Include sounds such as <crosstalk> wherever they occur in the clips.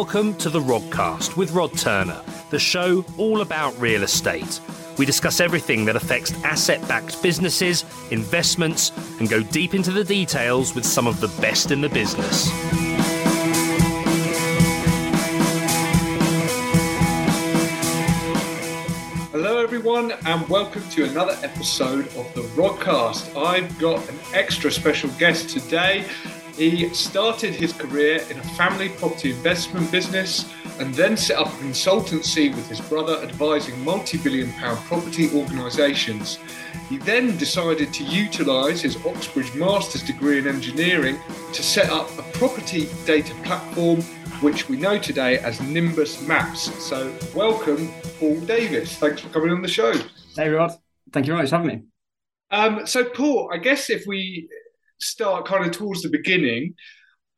Welcome to the Rodcast with Rod Turner, the show all about real estate. We discuss everything that affects asset backed businesses, investments, and go deep into the details with some of the best in the business. Hello, everyone, and welcome to another episode of the Rodcast. I've got an extra special guest today. He started his career in a family property investment business and then set up a consultancy with his brother advising multi billion pound property organisations. He then decided to utilise his Oxbridge master's degree in engineering to set up a property data platform which we know today as Nimbus Maps. So, welcome, Paul Davis. Thanks for coming on the show. Hey, Rod. Thank you very much for having me. Um, so, Paul, I guess if we start kind of towards the beginning.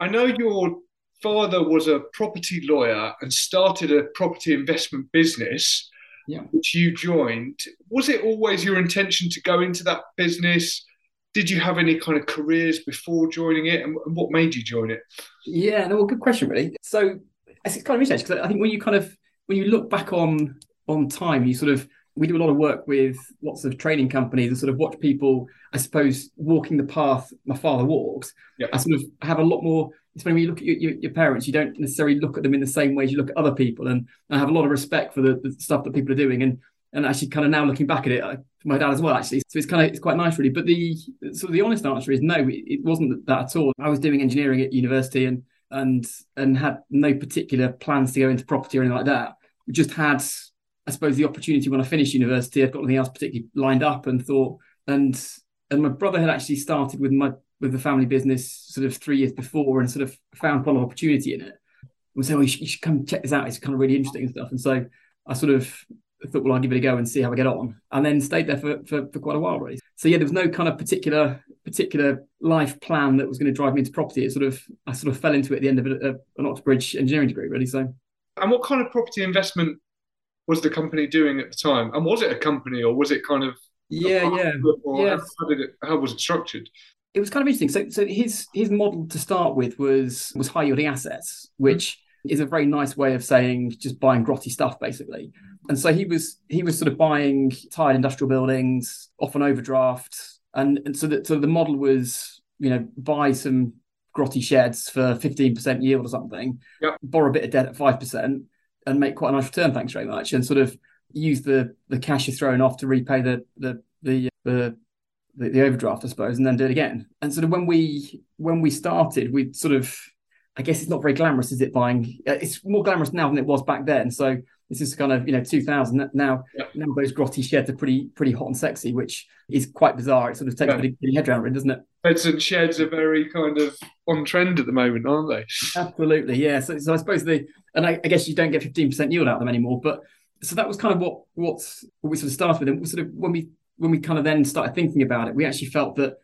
I know your father was a property lawyer and started a property investment business, yeah. which you joined. Was it always your intention to go into that business? Did you have any kind of careers before joining it, and, what made you join it? Yeah, no, well, good question, really. So it's kind of interesting because I think when you kind of when you look back on on time, you sort of we do a lot of work with lots of training companies and sort of watch people, I suppose, walking the path my father walks. Yep. I sort of have a lot more. It's when you look at your, your, your, parents, you don't necessarily look at them in the same way as you look at other people, and I have a lot of respect for the, the stuff that people are doing, and and actually kind of now looking back at it, I, my dad as well actually. So it's kind of it's quite nice really. But the sort of the honest answer is no, it, it wasn't that at all. I was doing engineering at university and and and had no particular plans to go into property or anything like that. We just had I suppose the opportunity when I finished university, I've got nothing else particularly lined up, and thought, and and my brother had actually started with my with the family business sort of three years before, and sort of found quite a lot of opportunity in it. And so well, you, should, you should come check this out. It's kind of really interesting and stuff. And so I sort of thought, well, I'll give it a go and see how I get on, and then stayed there for, for, for quite a while, really. So yeah, there was no kind of particular particular life plan that was going to drive me into property. It sort of I sort of fell into it at the end of a, a, an Oxbridge engineering degree, really. So. And what kind of property investment was the company doing at the time? And was it a company or was it kind of yeah, yeah, yeah. How, did it? How was it structured? It was kind of interesting. So, so his his model to start with was was high yielding assets, which mm-hmm. is a very nice way of saying just buying grotty stuff, basically. And so he was he was sort of buying tired industrial buildings off an overdraft, and and so that so the model was you know buy some grotty sheds for fifteen percent yield or something, yep. borrow a bit of debt at five percent, and make quite a nice return. Thanks very much, and sort of use the the cash you're throwing off to repay the the the the, the, the overdraft, I suppose, and then do it again. And sort of when we when we started, we sort of I guess it's not very glamorous, is it? Buying uh, it's more glamorous now than it was back then. So this is kind of you know 2000 now. Yeah. Now those grotty sheds are pretty pretty hot and sexy, which is quite bizarre. It sort of takes yeah. a head around it, doesn't it? Beds and sheds are very kind of on trend at the moment, aren't they? Absolutely, yeah. So, so I suppose the and I, I guess you don't get 15% yield out of them anymore. But so that was kind of what what we sort of started with. And sort of when we when we kind of then started thinking about it, we actually felt that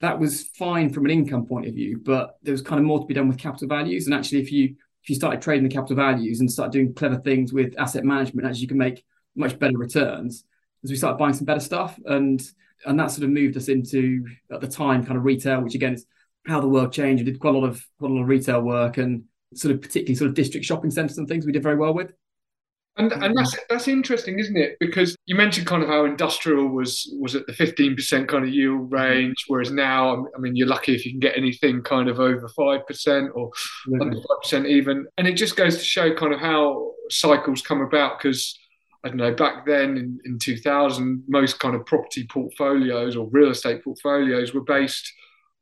that was fine from an income point of view, but there was kind of more to be done with capital values. And actually, if you if you started trading the capital values and start doing clever things with asset management, actually you can make much better returns. As we started buying some better stuff, and and that sort of moved us into at the time kind of retail, which again is how the world changed. We did quite a lot of quite a lot of retail work and sort of particularly sort of district shopping centres and things we did very well with. And and mm-hmm. that's that's interesting, isn't it? Because you mentioned kind of how industrial was was at the fifteen percent kind of yield mm-hmm. range, whereas now, I mean, you're lucky if you can get anything kind of over five percent or mm-hmm. under five percent even. And it just goes to show kind of how cycles come about. Because I don't know, back then in, in 2000, most kind of property portfolios or real estate portfolios were based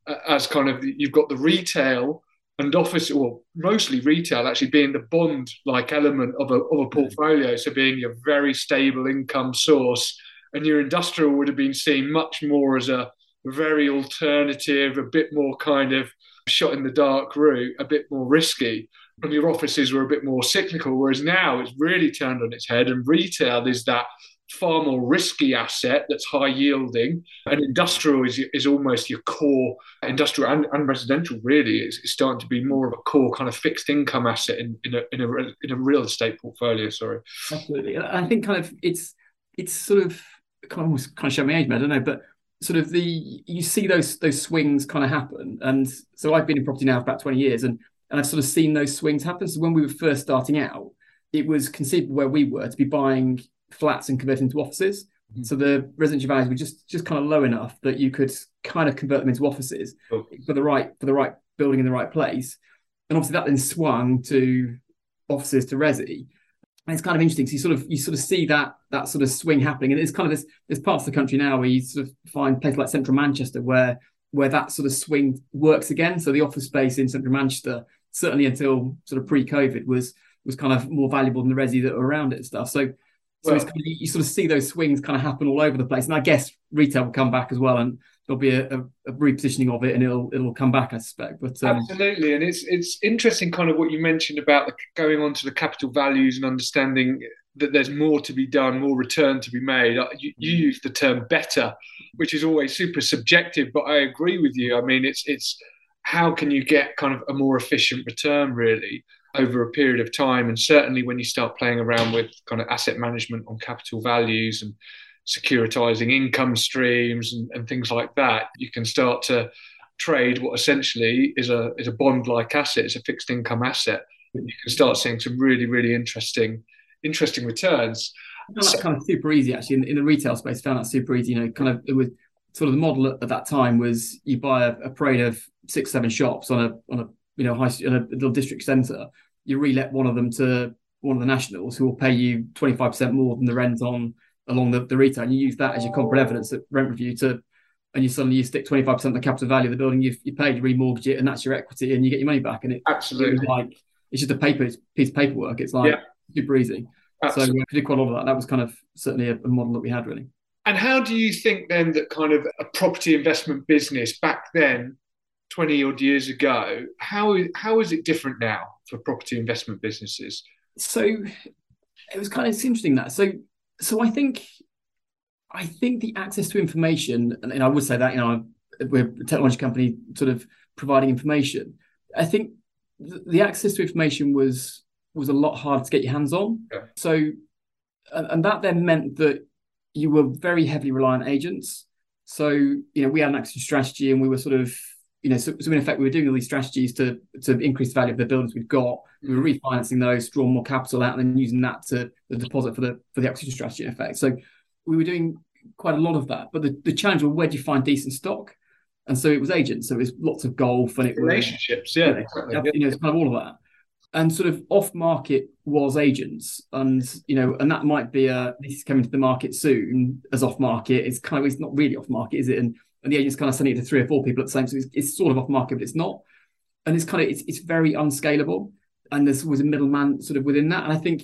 uh, as kind of you've got the retail and office, or mostly retail, actually being the bond like element of a, of a portfolio. So being a very stable income source. And your industrial would have been seen much more as a very alternative, a bit more kind of shot in the dark route, a bit more risky. And your offices were a bit more cyclical. Whereas now it's really turned on its head, and retail is that far more risky asset that's high yielding. And industrial is, is almost your core, industrial and, and residential really is, is starting to be more of a core kind of fixed income asset in, in, a, in, a, in a real estate portfolio. Sorry. Absolutely. I think kind of it's, it's sort of kind of almost kind of show my age, but I don't know, but sort of the, you see those, those swings kind of happen. And so I've been in property now for about 20 years and and I've sort of seen those swings happen. So when we were first starting out, it was conceivable where we were to be buying flats and converting into offices. Mm-hmm. So the residential values were just just kind of low enough that you could kind of convert them into offices oh. for the right for the right building in the right place. And obviously that then swung to offices to resi. And it's kind of interesting. So you sort of you sort of see that that sort of swing happening. And it's kind of this there's parts of the country now where you sort of find places like central Manchester where where that sort of swing works again. So the office space in central Manchester, certainly until sort of pre-COVID, was was kind of more valuable than the resi that were around it and stuff. So so well, kind of, you sort of see those swings kind of happen all over the place. And I guess retail will come back as well, and there'll be a, a, a repositioning of it, and it'll it'll come back, I suspect. But um, absolutely, and it's it's interesting, kind of what you mentioned about the, going on to the capital values and understanding that there's more to be done, more return to be made. Uh, you, you, mm. use the term better, which is always super subjective, but I agree with you. I mean, it's it's how can you get kind of a more efficient return really over a period of time, and certainly when you start playing around with kind of asset management on capital values and securitizing income streams and, and things like that, you can start to trade what essentially is a is a bond like asset, it's a fixed income asset. You can start seeing some really really interesting interesting returns. Found So, kind of super easy actually in, in, the retail space. Found that super easy. You know, kind of it was sort of the model at, at that time was you buy a, a, parade of six seven shops on a on a you know high in a little district centre. You relet one of them to one of the nationals who will pay you twenty five percent more than the rent on along the, the retail. And you use that as your comparable evidence at rent review to and you suddenly you stick 25% of the capital value of the building you've you paid, you remortgage it, and that's your equity, and you get your money back. And it absolutely it like it's just a paper piece of paperwork. It's like yeah. super easy. Absolutely. So we did quite a lot of that. That was kind of certainly a, a model that we had really. And how do you think then that kind of a property investment business back then, 20 odd years ago, how how is it different now for property investment businesses? So it was kind of interesting that. So so I think I think the access to information, and, and I would say that, you know, we're a technology company sort of providing information. I think the, the access to information was was a lot harder to get your hands on. So, and, and, that then meant that you were very heavily reliant on agents. So, you know, we had an exit strategy and we were sort of, you know, so, so, in effect, we were doing all these strategies to to increase the value of the buildings we've got. We were refinancing those, drawing more capital out, and then using that to the deposit for the for the exit strategy in effect. So we were doing quite a lot of that. But the, the challenge was where do you find decent stock? And so it was agents. So it was lots of golf and it relationships, was, yeah, exactly. you know, it's kind of all of that and sort of off market was agents and you know and that might be a this is coming to the market soon as off market it's kind of it's not really off market is it and and the agents kind of sending it to three or four people at the same time so it's, it's sort of off market but it's not. And it's kind of it's, it's very unscalable and there's always a middleman sort of within that. And i think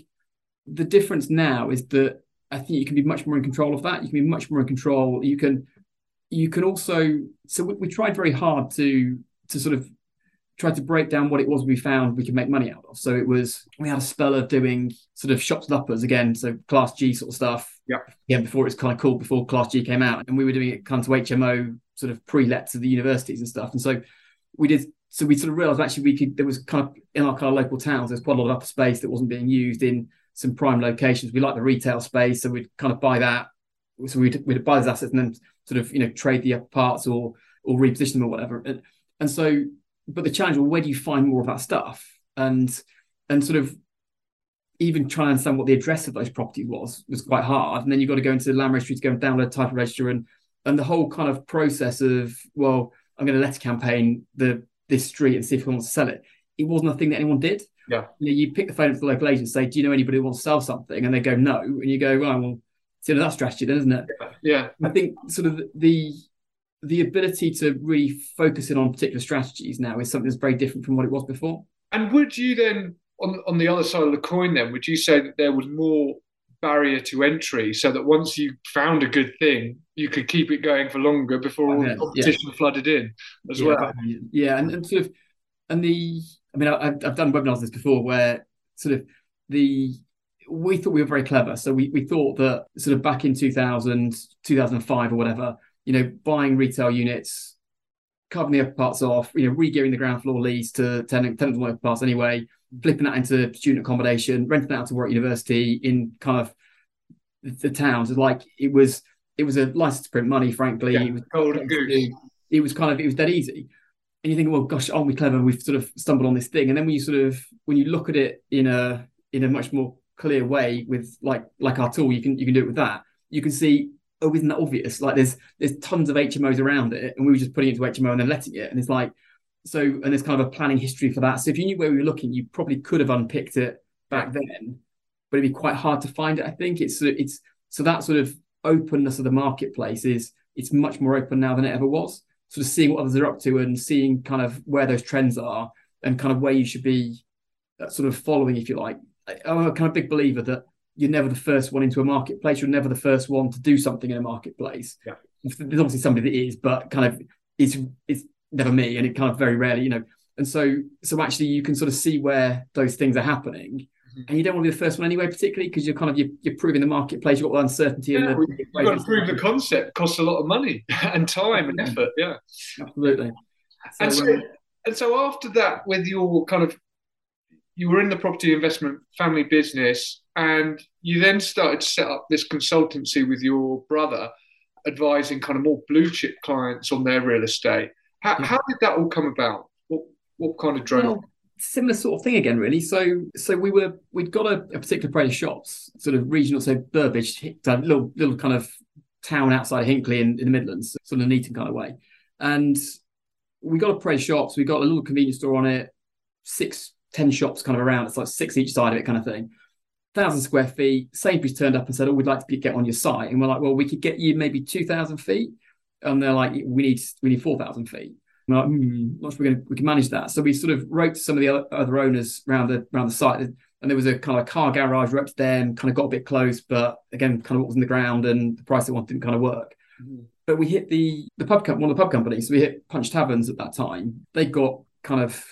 the difference now is that i think you can be much more in control of that. You can be much more in control. You can you can also so we, we tried very hard to to sort of tried to break down what it was we found we could make money out of. So it was we had a spell of doing sort of shops and uppers again, so class G sort of stuff. Yeah. Yeah, before it's kind of cool, before class G came out. And we were doing it kind of to HMO sort of pre-let to the universities and stuff. And so we did so we sort of realized actually we could there was kind of in our kind of local towns, there's quite a lot of upper space that wasn't being used in some prime locations. We like the retail space, so we'd kind of buy that. So we'd, we'd buy those assets and then sort of you know trade the upper parts or or reposition them or whatever. And, and so but the challenge well where do you find more of that stuff? And and sort of even trying to understand what the address of those properties was was quite hard. And then you've got to go into the land registry to go and download title register and and the whole kind of process of well i'm going to let a campaign the this street and see if we want to sell it. It wasn't a thing that anyone did. Yeah. You, know, you pick the phone up to the local agent and say do you know anybody who wants to sell something? And they go no. And you go right well it's that strategy then isn't it? Yeah, yeah. i think sort of the the ability to really focus in on particular strategies now is something that's very different from what it was before. And would you then, on on the other side of the coin, then would you say that there was more barrier to entry, so that once you found a good thing, you could keep it going for longer before all the competition yeah. flooded in as yeah, well? Yeah, and, and sort of, and the, I mean, I, I've done webinars this before where sort of the we thought we were very clever. So we, we thought that sort of back in 2000, 2005 or whatever, you know, buying retail units, carving the upper parts off, you know, re-gearing the ground floor lease to tenant tenants on upper parts anyway, flipping that into student accommodation, renting that out to Warwick University in kind of the towns. Like it was, it was a license to print money. Frankly, yeah, it was. It was kind of it was dead easy. and you think, well, gosh, aren't we clever? We've sort of stumbled on this thing. And then when you sort of when you look at it in a in a much more clear way with like like our tool, you can you can do it with that. You can see, oh, isn't that obvious? Like there's there's tons of HMOs around it, and we were just putting it into HMO and then letting it. And it's like so, and there's kind of a planning history for that. So if you knew where we were looking, you probably could have unpicked it back then, but it'd be quite hard to find it. I think it's it's so that sort of openness of the marketplace is it's much more open now than it ever was. Sort of seeing what others are up to and seeing kind of where those trends are and kind of where you should be uh, sort of following, if you like. I'm a kind of big believer that you're never the first one into a marketplace. You're never the first one to do something in a marketplace. Yeah. There's obviously somebody that is, but kind of it's it's never me, and it kind of very rarely, you know. And so so actually, you can sort of see where those things are happening, mm-hmm. and you don't want to be the first one anyway, particularly because you're kind of you're, you're, proving the marketplace. You've got the uncertainty. Yeah, and the, you've got to prove the concept costs a lot of money <laughs> and time and effort. Yeah, absolutely. So, and so, um, and so after that, with your kind of you were in the property investment family business and you then started to set up this consultancy with your brother advising kind of more blue chip clients on their real estate. How, how did that all come about? What what kind of drove well, similar sort of thing again really. So so we were we'd got a, a particular pair of shops sort of regional so burbage a uh, little little kind of town outside of Hinckley in, in the midlands sort of neat and kind of way. And we got a of shops we got a little convenience store on it six, ten shops kind of around. It's like six each side of it kind of thing. Thousand square feet. Sainsbury's turned up and said, Oh, we'd like to get on your site. And we're like, Well, we could get you maybe 2,000 feet. And they're like, We need we need 4,000 feet. And we're like, hmm, not sure we're gonna, we can manage that. So we sort of wrote to some of the other, other owners around the around the site. And there was a kind of car garage, wrote to them, kind of got a bit close, but again, kind of what was in the ground and the price they wanted didn't kind of work. Mm-hmm. But we hit the the pub one of the pub companies. So we hit Punch Taverns at that time. They got kind of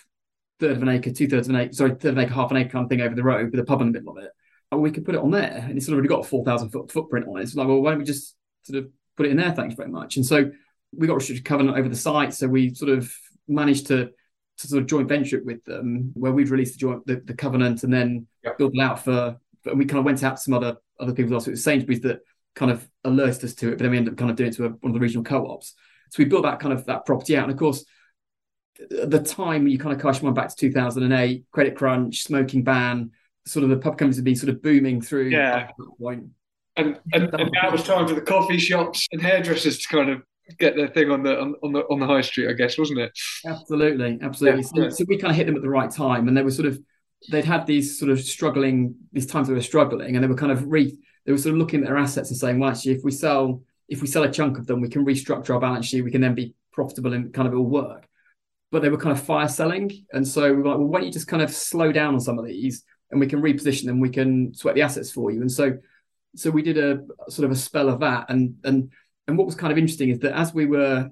third of an acre, two thirds of an acre, sorry, third of an acre, half an acre kind of thing over the road with a pub in the middle of it. And we could put it on there, and it's sort of already got a four thousand foot footprint on it. It's like, well, why don't we just sort of put it in there? Thanks very much. And so we got restricted covenant over the site, so we sort of managed to to sort of joint venture it with them, where we'd release the joint the, the covenant and then yep. build it out for. And we kind of went out to some other other people also. It was Sainsbury's that kind of alerted us to it, but then we ended up kind of doing it to a, one of the regional co-ops. So we built that kind of that property out, and of course the time you kind of cast your mind back to 2008, credit crunch, smoking ban, sort of the pub companies have been sort of booming through yeah. point. And, and, and now it's time for the coffee shops and hairdressers to kind of get their thing on the on, on the on the high street, I guess, wasn't it? Absolutely, absolutely. Yeah. So, so, we kind of hit them at the right time, and they were sort of they'd had these sort of struggling these times they were struggling, and they were kind of re they were sort of looking at their assets and saying, well, actually, if we sell if we sell a chunk of them, we can restructure our balance sheet, we can then be profitable and kind of it will work but they were kind of fire selling. And so we were like, well, why don't you just kind of slow down on some of these and we can reposition them, we can sweat the assets for you. And so so we did a sort of a spell of that. And and and what was kind of interesting is that as we were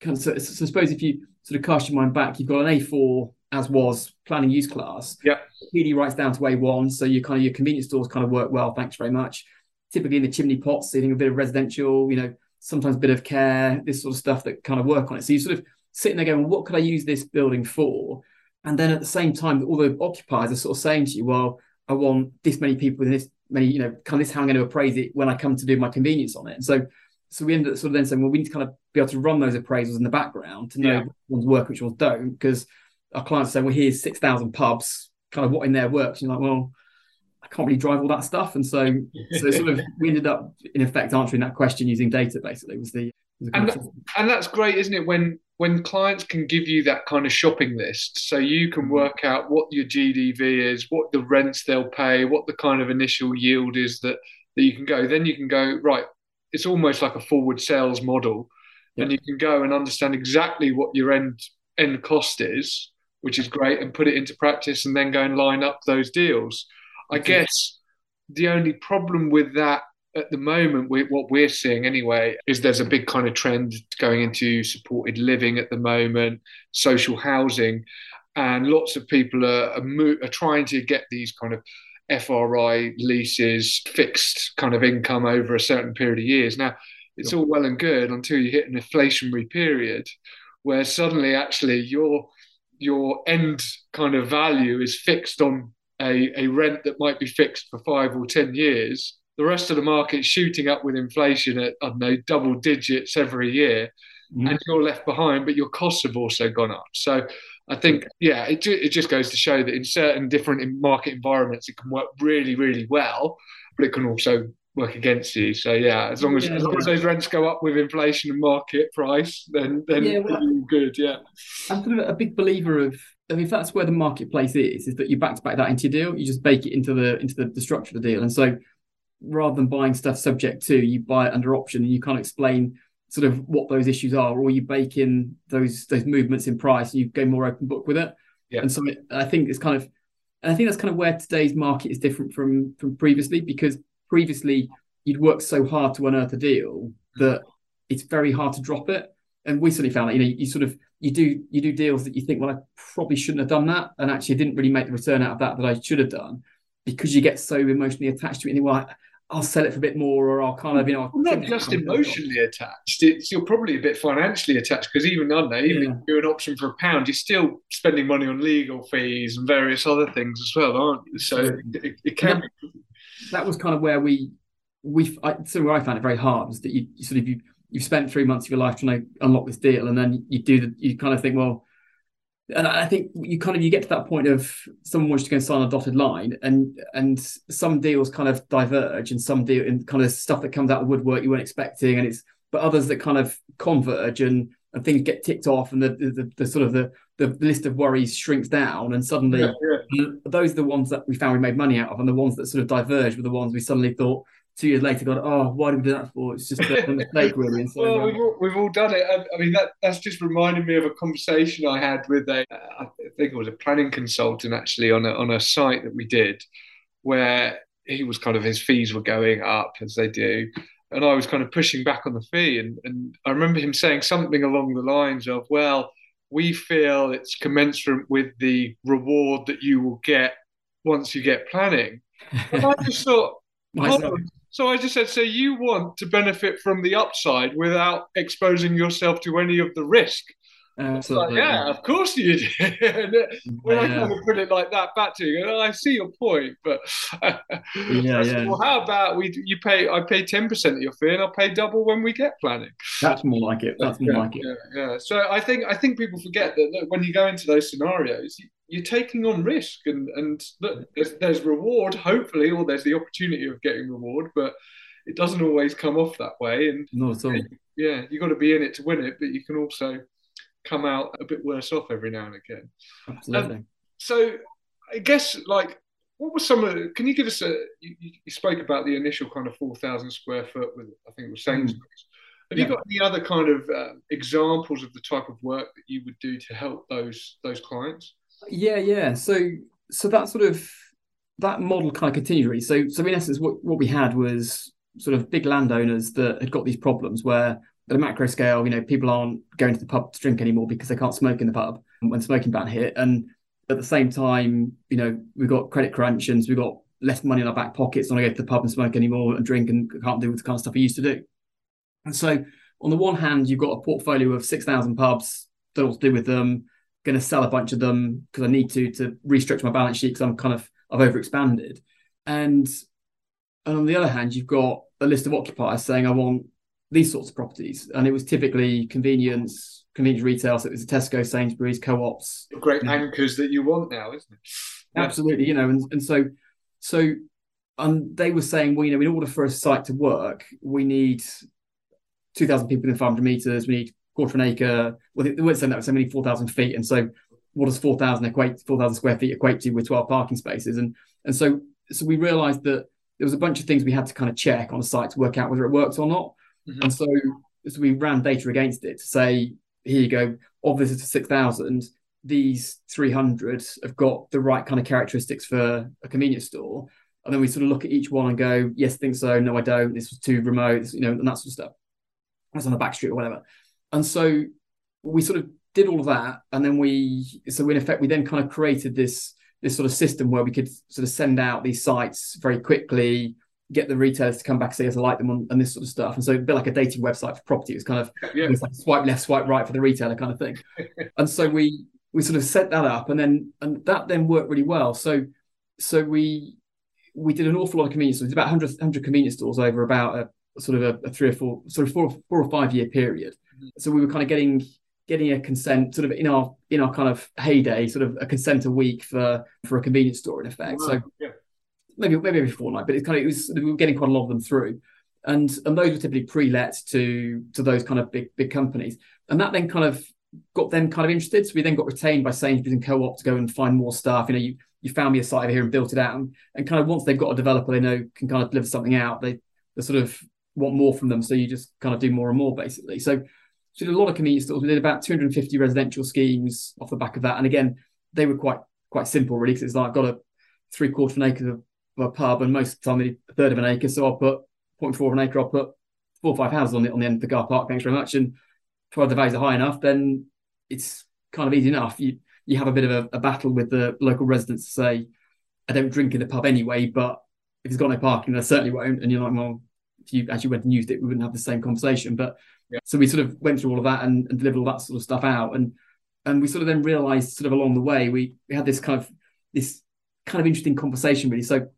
kind of so, so suppose if you sort of cast your mind back, you've got an A4 as was planning use class. Yeah. PD rights down to A1. So you kind of your convenience stores kind of work well. Thanks very much. Typically in the chimney pots, seeing a bit of residential, you know, sometimes a bit of care, this sort of stuff that kind of work on it. So you sort of sitting there going, what could I use this building for? And then at the same time, all the occupiers are sort of saying to you, well, I want this many people in this many, you know, kind of this how I'm going to appraise it when I come to do my convenience on it. And so so we ended up sort of then saying, well, we need to kind of be able to run those appraisals in the background to know yeah. which ones work, which ones don't, because our clients say, well, here's 6,000 pubs, kind of what in there works. And you're like, well, I can't really drive all that stuff. And so, so <laughs> sort of we ended up in effect answering that question using data basically was the, was the and, and that's great, isn't it? When when clients can give you that kind of shopping list, so you can mm-hmm. work out what your GDV is, what the rents they'll pay, what the kind of initial yield is that that you can go. Then you can go right. It's almost like a forward sales model, yeah. and you can go and understand exactly what your end end cost is, which is great, and put it into practice, and then go and line up those deals. I guess the only problem with that at the moment, we, what we're seeing anyway is there's a big kind of trend going into supported living at the moment, social housing, and lots of people are, are, mo- are trying to get these kind of FRI leases, fixed kind of income over a certain period of years. Now, it's all well and good until you hit an inflationary period where suddenly actually your your end kind of value is fixed on a, a rent that might be fixed for five or ten years the rest of the market shooting up with inflation at I don't know double digits every year. mm. and you're left behind, but your costs have also gone up. So I think, yeah, it, ju- it just goes to show that in certain different market environments, it can work really, really well, but it can also work against you. So yeah, as long as, yeah, as, long as those rents go up with inflation and market price, then then yeah, well, good. Yeah, I'm sort of a big believer of. I mean, if that's where the marketplace is, is that you back to back that into your deal, you just bake it into the into the, the structure of the deal, and so rather than buying stuff subject to, you buy it under option, and you can't explain sort of what those issues are, or you bake in those those movements in price, and you go more open book with it. Yeah. And so I think it's kind of, and I think that's kind of where today's market is different from from previously because previously you'd worked so hard to unearth a deal that it's very hard to drop it. And we certainly found that, you know, you sort of you do you do deals that you think, well, I probably shouldn't have done that, and actually didn't really make the return out of that that I should have done, because you get so emotionally attached to it. And you well, I'll sell it for a bit more, or I'll kind of, you know, well, not just emotionally attached. It's you're probably a bit financially attached because even on there, even yeah. if you're an option for a pound, you're still spending money on legal fees and various other things as well, aren't you? So it, it, can. That, that was kind of where we we I, so where I found it very hard was that you, you, sort of you you've spent three months of your life trying to unlock this deal, and then you do the you kind of think, well, and I think you kind of you get to that point of someone wants to go and sign a dotted line, and and some deals kind of diverge, and some deal and kind of stuff that comes out of woodwork you weren't expecting, and it's but others that kind of converge and and things get ticked off, and the the, the sort of the the list of worries shrinks down, and suddenly yeah, yeah. those are the ones that we found we made money out of, and the ones that sort of diverge were the ones we suddenly thought two years later gone, oh, why did we do that for? It's just a <laughs> mistake, really. So, well, we've all, we've all done it. I, I, mean, that that's just reminded me of a conversation I had with a, I think it was a planning consultant actually on a on a site that we did, where he was kind of his fees were going up as they do. And I was kind of pushing back on the fee. And, and I remember him saying something along the lines of, well, we feel it's commensurate with the reward that you will get once you get planning. And I just thought, <laughs> so I just said, so you want to benefit from the upside without exposing yourself to any of the risk. Absolutely. Like, yeah, of course you do. <laughs> when yeah. I kind of put it like that back to you, oh, I see your point, but yeah, <laughs> yeah. well, how about we? You pay, I pay ten percent of your fee, and I'll pay double when we get planning. That's more like it. That's more yeah, like it. Yeah, yeah. So I think I think people forget that, that when you go into those scenarios, you're taking on risk and and there's, there's reward hopefully or there's the opportunity of getting reward but it doesn't always come off that way and no, at all. yeah you've got to be in it to win it but you can also come out a bit worse off every now and again absolutely um, so i guess like what was some of the, can you give us a you, you spoke about the initial kind of 4000 square foot with i think it was sainsbury's mm. Have yeah. you got any other kind of uh, examples of the type of work that you would do to help those those clients? Yeah, yeah. So so that sort of that model kind of continued really. So so in essence, what, what we had was sort of big landowners that had got these problems where at a macro scale, you know, people aren't going to the pub to drink anymore because they can't smoke in the pub when smoking ban hit. And at the same time, you know, we've got credit crunch and we've got less money in our back pockets, don't go to the pub and smoke anymore and drink and can't do the kind of stuff I used to do. And so on the one hand, you've got a portfolio of 6,000 pubs, don't know what to do with them going to sell a bunch of them because I need to to restructure my balance sheet because I'm kind of I've overexpanded. And and on the other hand, you've got a list of occupiers saying I want these sorts of properties, and it was typically convenience, convenience retail. So it was a Tesco, Sainsbury's, co-ops, great anchors that you want now, isn't it? Absolutely, you know, and and so so and they were saying, well, you know, in order for a site to work, we need 2,000 people in 500 meters. We need quarter an acre. Well, they weren't saying that was so many 4,000 feet. And so what does 4,000 equate, 4,000 square feet equate to with 12 parking spaces? And, and so, so we realized that there was a bunch of things we had to kind of check on a site to work out whether it works or not. Mm-hmm. And so, so we ran data against it to say, here you go, of this is 6,000, these 300 have got the right kind of characteristics for a convenience store. And then we sort of look at each one and go, yes, I think so. No, I don't. This was too remote, you know, and that sort of stuff. That's on the back street or whatever. And so we sort of did all of that, and then we so in effect we then kind of created this this sort of system where we could sort of send out these sites very quickly, get the retailers to come back and say yes, I like them and, and this sort of stuff. And so a bit like a dating website for property. It was kind of <laughs> yeah. it was like swipe left, swipe right for the retailer kind of thing. <laughs> and so we we sort of set that up, and then and that then worked really well. So so we we did an awful lot of convenience stores, about 100, 100 convenience stores over about a sort of a, a, three or four, sort of four, four or five year period. So we were kind of getting getting a consent sort of in our in our kind of heyday, sort of a consent a week for for a convenience store in effect. so yeah. maybe maybe every fortnight, but it's kind of it was we were getting quite a lot of them through. And and those were typically pre-let to to those kind of big big companies. And that then kind of got them kind of interested. So we then got retained by Sainsbury's and Co-op to go and find more stuff. You know, you you found me a site over here and built it out. And, and kind of once they've got a developer they know can kind of deliver something out, they they sort of want more from them. So you just kind of do more and more basically. So so did a lot of convenience stores. We did about 250 residential schemes off the back of that. And again, they were quite quite simple really because it's like I've got a three quarter of an acre of, a pub and most of the time a third of an acre. So I'll put 0.4 of an acre, I'll put four or five houses on the on the end of the car park. Thanks very much. And provided the values are high enough, then it's kind of easy enough. You you have a bit of a, a battle with the local residents to say, I don't drink in the pub anyway, but if it's got no parking, I certainly won't. And you're like, well, if you actually went and used it, we wouldn't have the same conversation. But yeah. so we sort of went through all of that and, and, delivered all that sort of stuff out. And and we sort of then realized sort of along the way, we, we had this kind of this kind of interesting conversation really. So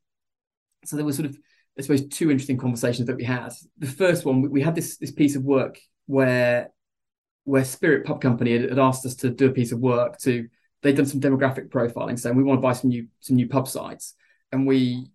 so there was sort of I suppose two interesting conversations that we had. The first one, we had this this piece of work where where Spirit Pub Company had, had asked us to do a piece of work to they'd done some demographic profiling, saying we want to buy some new some new pub sites, and we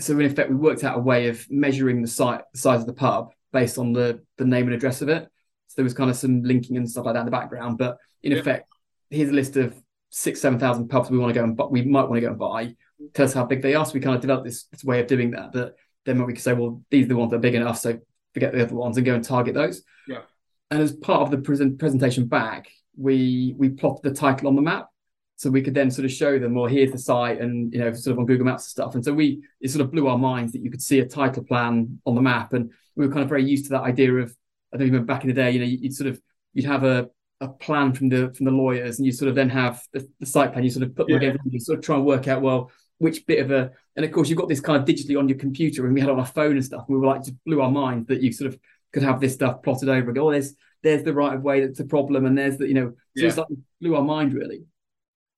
so in effect we worked out a way of measuring the site the size of the pub based on the the name and address of it. So there was kind of some linking and stuff like that in the background, but in yeah. effect, here's a list of six seven thousand pubs we want to go and but we might want to go and buy. Tell us how big they are. So we kind of developed this, this way of doing that. That then we could say, well, these are the ones that are big enough, so forget the other ones and go and target those. Yeah. And as part of the present presentation back, we we plotted the title on the map, so we could then sort of show them, well, here's the site, and you know, sort of on Google Maps and stuff. And so we it sort of blew our minds that you could see a title plan on the map, and we were kind of very used to that idea of I don't remember back in the day, you know, you'd sort of you'd have a a plan from the from the lawyers, and you sort of then have the, the site plan. You sort of put them yeah. together, and you sort of try and work out well which bit of a and of course you've got this kind of digitally on your computer and we had on our phone and stuff and we were like just blew our mind that you sort of could have this stuff plotted over and go oh there's there's the right of way that's a problem and there's the you know so yeah. it's like blew our mind really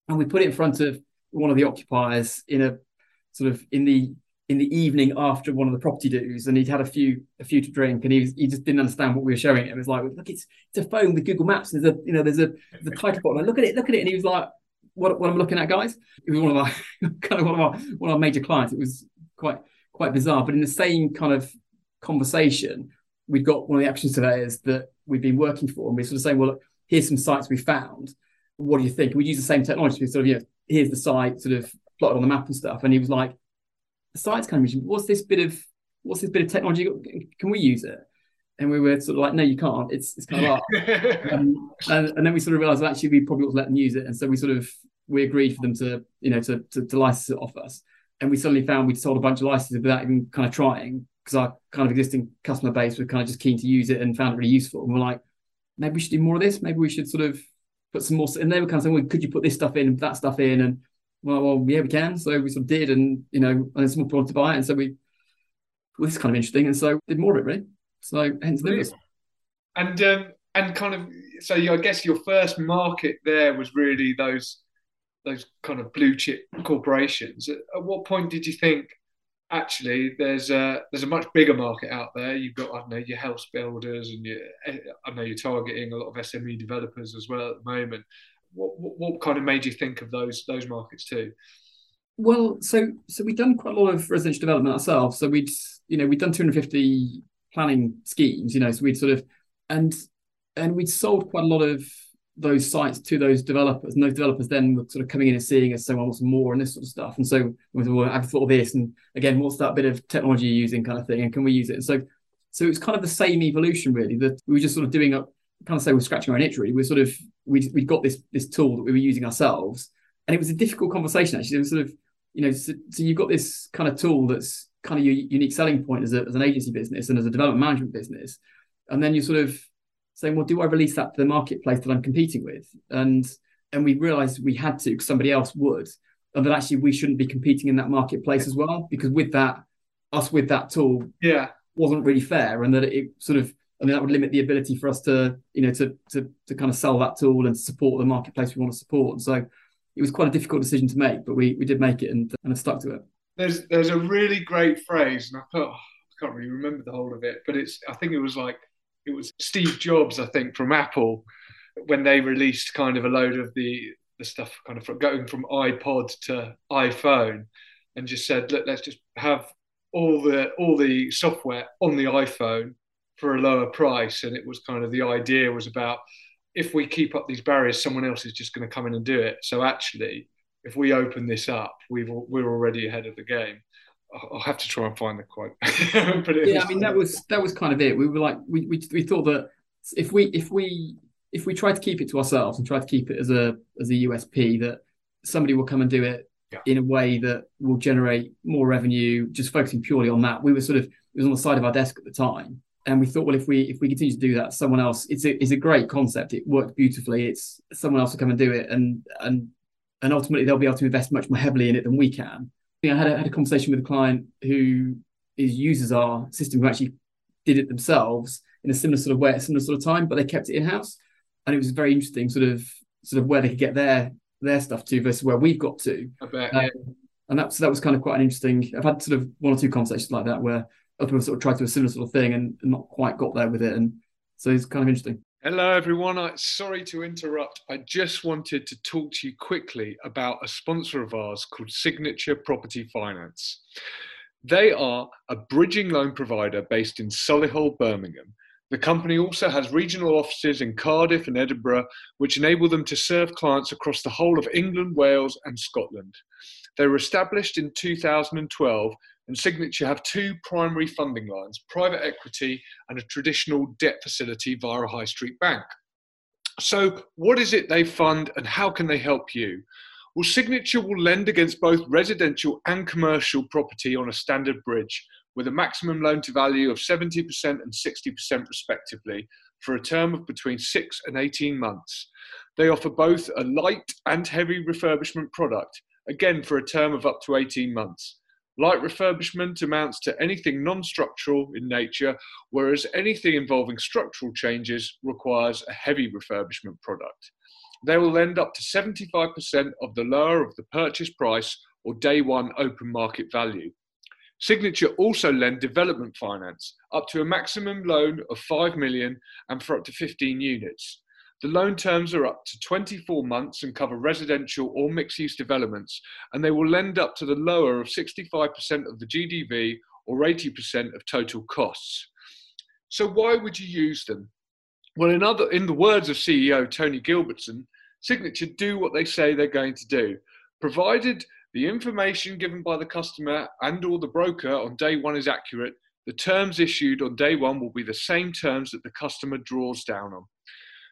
and we put it in front of one of the occupiers in a sort of in the in the evening after one of the property dues, and he'd had a few a few to drink, and he was, he just didn't understand what we were showing him. It was like, look, it's it's a phone with Google Maps. There's a you know there's a the title button. Look at it, look at it, and he was like, what, what I'm looking at, guys. It was one of our <laughs> kind of one of our one of our major clients. It was quite quite bizarre, but in the same kind of conversation, we've got one of the action surveyors that we've been working for, and we're sort of saying, well, look, here's some sites we found. What do you think? we'd use the same technology. We sort of, you know, here's the site, sort of plotted on the map and stuff. And he was like, site's kind of what's this bit of what's this bit of technology? Can we use it? And we were sort of like, no, you can't. It's it's kind of art. <laughs> um, and, and then we sort of realized well, actually we probably ought to let them use it. And so we sort of we agreed for them to you know to, to, to license it off us. And we suddenly found we'd sold a bunch of licenses without even kind of trying because our kind of existing customer base were kind of just keen to use it and found it really useful. And we're like, maybe we should do more of this. Maybe we should sort of put some more. And they were kind of saying, well, could you put this stuff in and that stuff in? And well, well, yeah, we can. So we sort of did, and you know, and some people wanted to buy it, and so we, well, this is kind of interesting, and so did more of it, really. So hence the And um, and kind of, so I guess your first market there was really those those kind of blue chip corporations. At what point did you think? Actually, there's a there's a much bigger market out there. You've got I don't know your house builders, and you I know you're targeting a lot of SME developers as well at the moment what, what kind of made you think of those those markets too? Well, so so we've done quite a lot of residential development ourselves. So we'd you know we'd done 250 planning schemes, you know, so we'd sort of and and we'd sold quite a lot of those sites to those developers, and those developers then were sort of coming in and seeing us saying, "I want more," and this sort of stuff. And so we thought, well, I've thought of this, and again, what's that bit of technology you're using, kind of thing, and can we use it? And so, so it's kind of the same evolution, really. That we were just sort of doing up, kind of say we're scratching our own itch, really. We're sort of we we got this this tool that we were using ourselves, and it was a difficult conversation actually. It was sort of you know so, so you've got this kind of tool that's kind of your unique selling point as, a, as an agency business and as a development management business, and then you're sort of saying, well, do I release that to the marketplace that I'm competing with? And and we realized we had to because somebody else would, and that actually we shouldn't be competing in that marketplace as well because with that us with that tool yeah wasn't really fair and that it sort of I mean, that would limit the ability for us to, you know, to to to kind of sell that tool and support the marketplace we want to support. And so it was quite a difficult decision to make, but we we did make it and and stuck to it. There's there's a really great phrase, and I oh, I can't really remember the whole of it, but it's I think it was like it was Steve Jobs, I think, from Apple, when they released kind of a load of the the stuff kind of going from iPod to iPhone, and just said, look, let's just have all the all the software on the iPhone for a lower price. And it was kind of the idea was about if we keep up these barriers, someone else is just going to come in and do it. So actually, if we open this up, we've we're already ahead of the game. I'll have to try and find the quote. <laughs> yeah, I mean that was that was kind of it. We were like we, we we thought that if we if we if we try to keep it to ourselves and try to keep it as a as a USP that somebody will come and do it yeah. in a way that will generate more revenue, just focusing purely on that. We were sort of it was on the side of our desk at the time, and we thought, well, if we if we continue to do that, someone else. It's a it's a great concept. It worked beautifully. It's someone else will come and do it, and and and ultimately they'll be able to invest much more heavily in it than we can. I had a, had a conversation with a client who is uses our system who actually did it themselves in a similar sort of way at a similar sort of time, but they kept it in house, and it was very interesting, sort of sort of where they could get their their stuff to versus where we've got to. I bet. Um, and that that was kind of quite an interesting. I've had sort of one or two conversations like that where other people sort of tried to do a similar sort of thing and, and not quite got there with it, and so it's kind of interesting. Hello, everyone. I, sorry to interrupt. I just wanted to talk to you quickly about a sponsor of ours called Signature Property Finance. They are a bridging loan provider based in Solihull, Birmingham. The company also has regional offices in Cardiff and Edinburgh, which enable them to serve clients across the whole of England, Wales, and Scotland. They were established in 2012 and Signature have two primary funding lines private equity and a traditional debt facility via a high street bank. So, what is it they fund and how can they help you? Well, Signature will lend against both residential and commercial property on a standard bridge with a maximum loan to value of 70% and 60% respectively for a term of between 6 and 18 months. They offer both a light and heavy refurbishment product, again for a term of up to 18 months. Light refurbishment amounts to anything non structural in nature, whereas anything involving structural changes requires a heavy refurbishment product. They will lend up to 75% of the lower of the purchase price or day one open market value. Signature also lend development finance up to a maximum loan of 5 million and for up to 15 units. The loan terms are up to 24 months and cover residential or mixed use developments, and they will lend up to the lower of 65% of the GDV or 80% of total costs. So, why would you use them? Well, in, other, in the words of CEO Tony Gilbertson, Signature do what they say they're going to do, provided the information given by the customer and or the broker on day one is accurate. The terms issued on day one will be the same terms that the customer draws down on.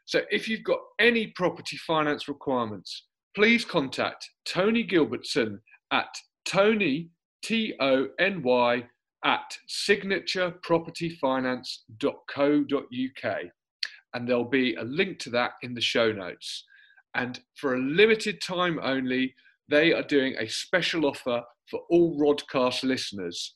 So if you've got any property finance requirements, please contact Tony Gilbertson at Tony, T O N Y, at signaturepropertyfinance.co.uk. And there'll be a link to that in the show notes. And for a limited time only, they are doing a special offer for all Rodcast listeners.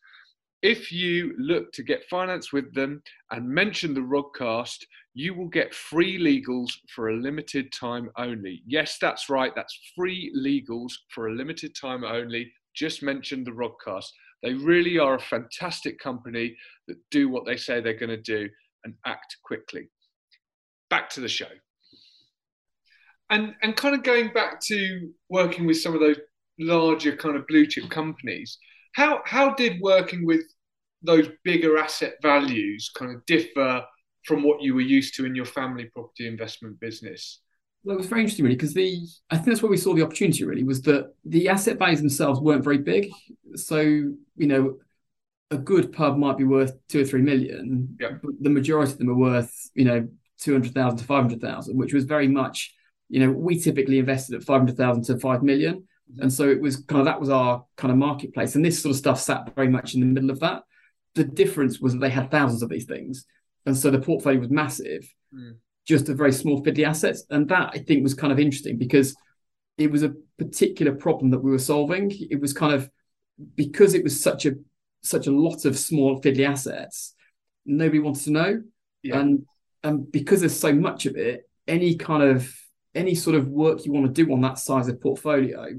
If you look to get finance with them and mention the Rodcast, you will get free legals for a limited time only. Yes, that's right. That's free legals for a limited time only. Just mentioned the Rodcast. They really are a fantastic company that do what they say they're going to do and act quickly. Back to the show. And and kind of going back to working with some of those larger kind of blue chip companies, how how did working with those bigger asset values kind of differ from what you were used to in your family property investment business? Well, it was very interesting, really, because the I think that's where we saw the opportunity. Really, was that the asset values themselves weren't very big. So you know, a good pub might be worth two or three million, yeah. but the majority of them are worth you know two hundred thousand to five hundred thousand, which was very much you know we typically invested at five hundred thousand to five million, mm-hmm. and so it was kind of that was our kind of marketplace, and this sort of stuff sat very much in the middle of that the difference was that they had thousands of these things, and so the portfolio was massive, mm. just a very small fiddly assets, and that I think was kind of interesting because it was a particular problem that we were solving. It was kind of because it was such a such a lot of small fiddly assets, nobody wanted to know, yeah. and and because there's so much of it, any kind of any sort of work you want to do on that size of portfolio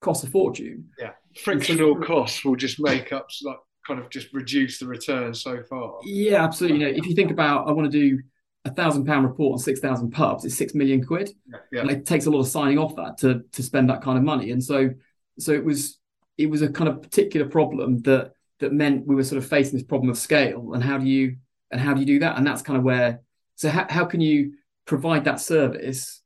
costs a fortune. Yeah, frictional costs will just make up like kind of just reduced the return so far. Yeah, absolutely. You know, if you think about, I want to do a thousand pound report on six thousand pubs, it's six million quid. Yeah, yeah. And it takes a lot of signing off that to to spend that kind of money. And so, so it was it was a kind of particular problem that that meant we were sort of facing this problem of scale and how do you and how do you do that? And that's kind of where. So how, how can you provide that service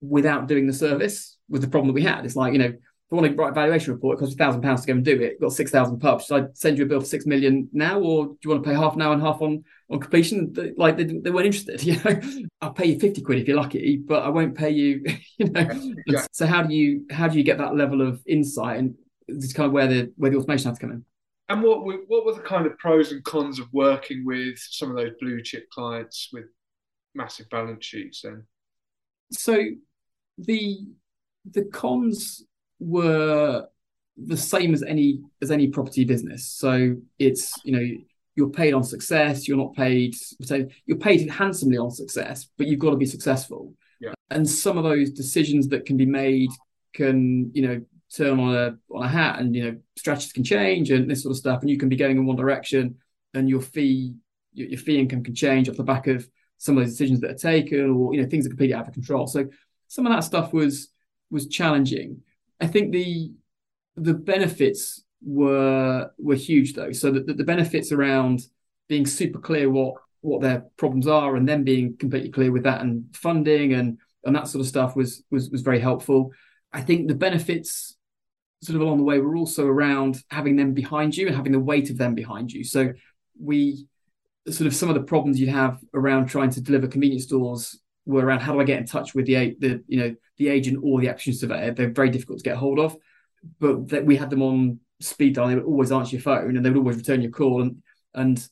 without doing the service? Was the problem that we had. It's like you know I want to write a valuation report, it costs a thousand pounds to go and do it. Got six thousand pubs. Should I send you a bill for six million now, or do you want to pay half now and half on on completion? Like they, they weren't interested. <laughs> You know, I'll pay you fifty quid if you're lucky, but I won't pay you. <laughs> You know, Yeah. so how do you how do you get that level of insight, and this is kind of where the where the automation has to come in. And what were, what were the kind of pros and cons of working with some of those blue chip clients with massive balance sheets? Then So the the cons were the same as any as any property business. So it's you know you're paid on success. You're not paid. So you're paid handsomely on success, but you've got to be successful. Yeah. And some of those decisions that can be made can you know turn on a on a hat, and you know strategies can change and this sort of stuff, and you can be going in one direction, and your fee your, your fee income can change off the back of some of those decisions that are taken, or you know things are completely out of control. So some of that stuff was was challenging. I think the the benefits were were huge though. So the, the benefits around being super clear what what their problems are and then being completely clear with that and funding and and that sort of stuff was was was very helpful. I think the benefits sort of along the way were also around having them behind you and having the weight of them behind you. So we sort of some of the problems you'd have around trying to deliver convenience stores were around how do I get in touch with the the you know the agent or the action surveyor. They're very difficult to get hold of, but that we had them on speed dial. They would always answer your phone and they would always return your call and and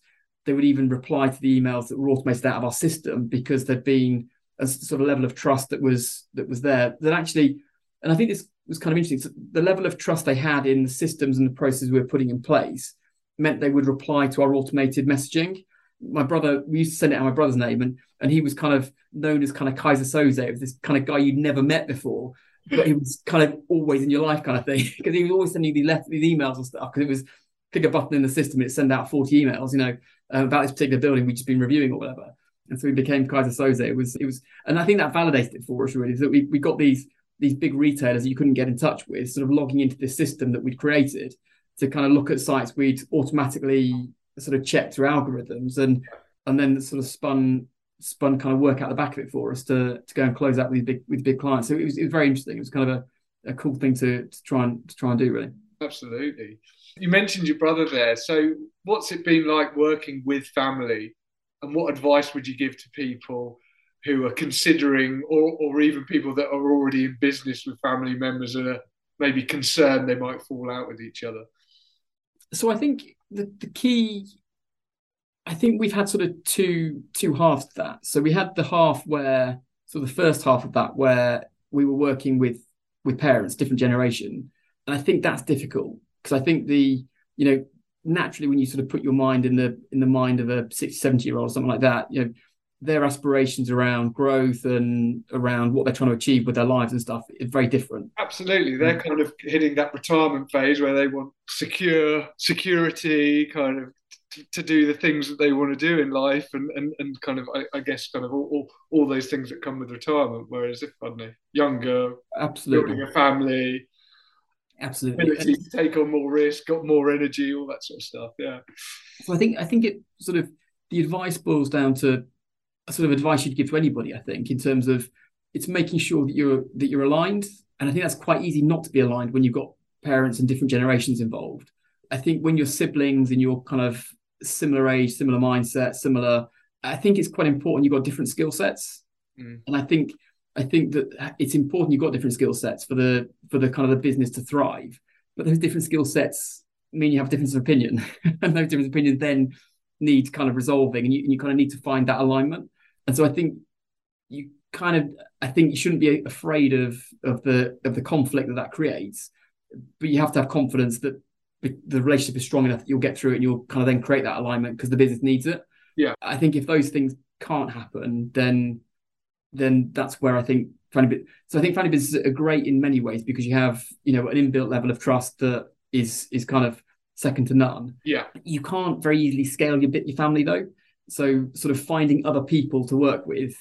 they would even reply to the emails that were automated out of our system because there'd been a sort of level of trust that was that was there that actually and I think this was kind of interesting. So the level of trust they had in the systems and the processes we were putting in place meant they would reply to our automated messaging. My brother, we used to send it out my brother's name, and and he was kind of known as kind of Keyser Söze, this kind of guy you'd never met before, but he was kind of always in your life kind of thing <laughs> because he was always sending you these, these emails and stuff because it was click a button in the system and it send out 40 emails, you know, uh, about this particular building we'd just been reviewing or whatever. And so we became Keyser Söze. It was, it was, and I think that validated it for us really, is that we, we got these, these big retailers you couldn't get in touch with sort of logging into this system that we'd created to kind of look at sites we'd automatically sort of check through algorithms and, and then sort of spun, spun kind of work out the back of it for us to, to go and close out with big, with big clients. So it was, it was very interesting. It was kind of a, a cool thing to, to try and, to try and do really. absolutely. You mentioned your brother there. So what's it been like working with family, and what advice would you give to people? Who are considering, or, or even people that are already in business with family members and are maybe concerned they might fall out with each other? So I think the, the key I think we've had sort of two two halves to that. So we had the half where so the first half of that where we were working with with parents, different generation. And I think that's difficult because I think the, you know, naturally when you sort of put your mind in the in the mind of a 60, 70 year old or something like that, you know, their aspirations around growth and around what they're trying to achieve with their lives and stuff is very different. Absolutely, they're mm. kind of hitting that retirement phase where they want secure security, kind of to, to do the things that they want to do in life, and and, and kind of I, I guess kind of all, all, all those things that come with retirement. Whereas if I don't know, younger, Absolutely. building a family, Absolutely. ability to take on more risk, got more energy, all that sort of stuff. Yeah, So I think I think it sort of the advice boils down to sort of advice you'd give to anybody. I think in terms of it's making sure that you're that you're aligned, and I think that's quite easy not to be aligned when you've got parents and different generations involved. I think when you're siblings and you're kind of similar age, similar mindset, similar, I think it's quite important you've got different skill sets, Mm. and I think I think that it's important you've got different skill sets for the for the kind of the business to thrive. But those different skill sets mean you have difference of opinion, <laughs> and those different opinions then need kind of resolving, and you, and you kind of need to find that alignment. And so I think you kind of I think you shouldn't be afraid of of the of the conflict that that creates, but you have to have confidence that the relationship is strong enough that you'll get through it and you'll kind of then create that alignment because the business needs it. Yeah. I think if those things can't happen, then then that's where I think family. So I think family businesses are great in many ways because you have you know an inbuilt level of trust that is is kind of second to none. Yeah. You can't very easily scale your bit your family though. So sort of finding other people to work with,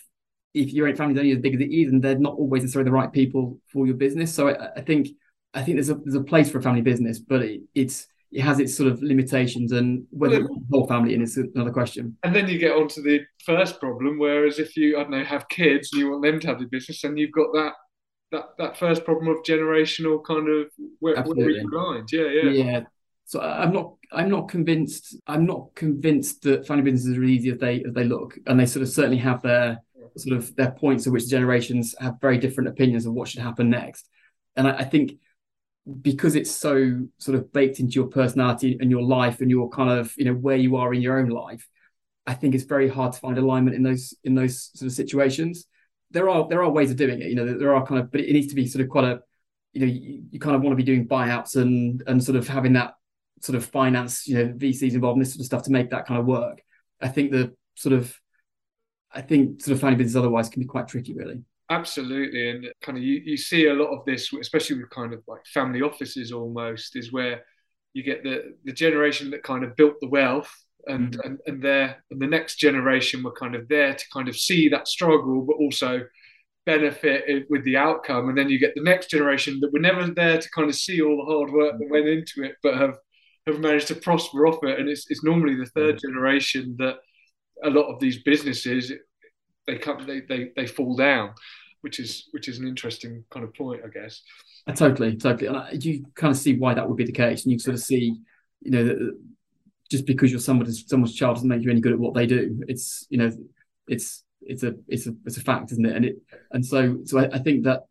if your family's only as big as it is, and they're not always necessarily the right people for your business. So I, I think I think there's a there's a place for a family business, but it, it's it has its sort of limitations, and whether well, the whole family in is another question. And then you get onto the first problem, whereas if you I don't know have kids and you want them to have the business, then you've got that that that first problem of generational kind of where, where you blind. Yeah, yeah, yeah. So uh, I'm not I'm not convinced I'm not convinced that family businesses are as easy as they as they look, and they sort of certainly have their sort of their points at which generations have very different opinions of what should happen next. And I, I think because it's so sort of baked into your personality and your life and your kind of you know where you are in your own life i think it's very hard to find alignment in those in those sort of situations there are there are ways of doing it you know there are kind of but it needs to be sort of quite a you know you, you kind of want to be doing buyouts and and sort of having that sort of finance you know vcs involved in this sort of stuff to make that kind of work. I think the sort of i think sort of family business otherwise can be quite tricky really. Absolutely, and kind of you, you see a lot of this, especially with kind of like family offices almost, is where you get the the generation that kind of built the wealth, and mm-hmm. and and there and the next generation were kind of there to kind of see that struggle, but also benefit with the outcome, and then you get the next generation that were never there to kind of see all the hard work that went into it, but have have managed to prosper off it, and it's it's normally the 3rd mm-hmm. generation that a lot of these businesses they come they, they they fall down which is which is an interesting kind of point i guess. Uh, totally totally. And you kind of see why that would be the case. And you sort of see you know that just because you're someone's someone's child doesn't make you any good at what they do. It's you know it's it's a it's a it's a fact isn't it? And it and so so I, I think that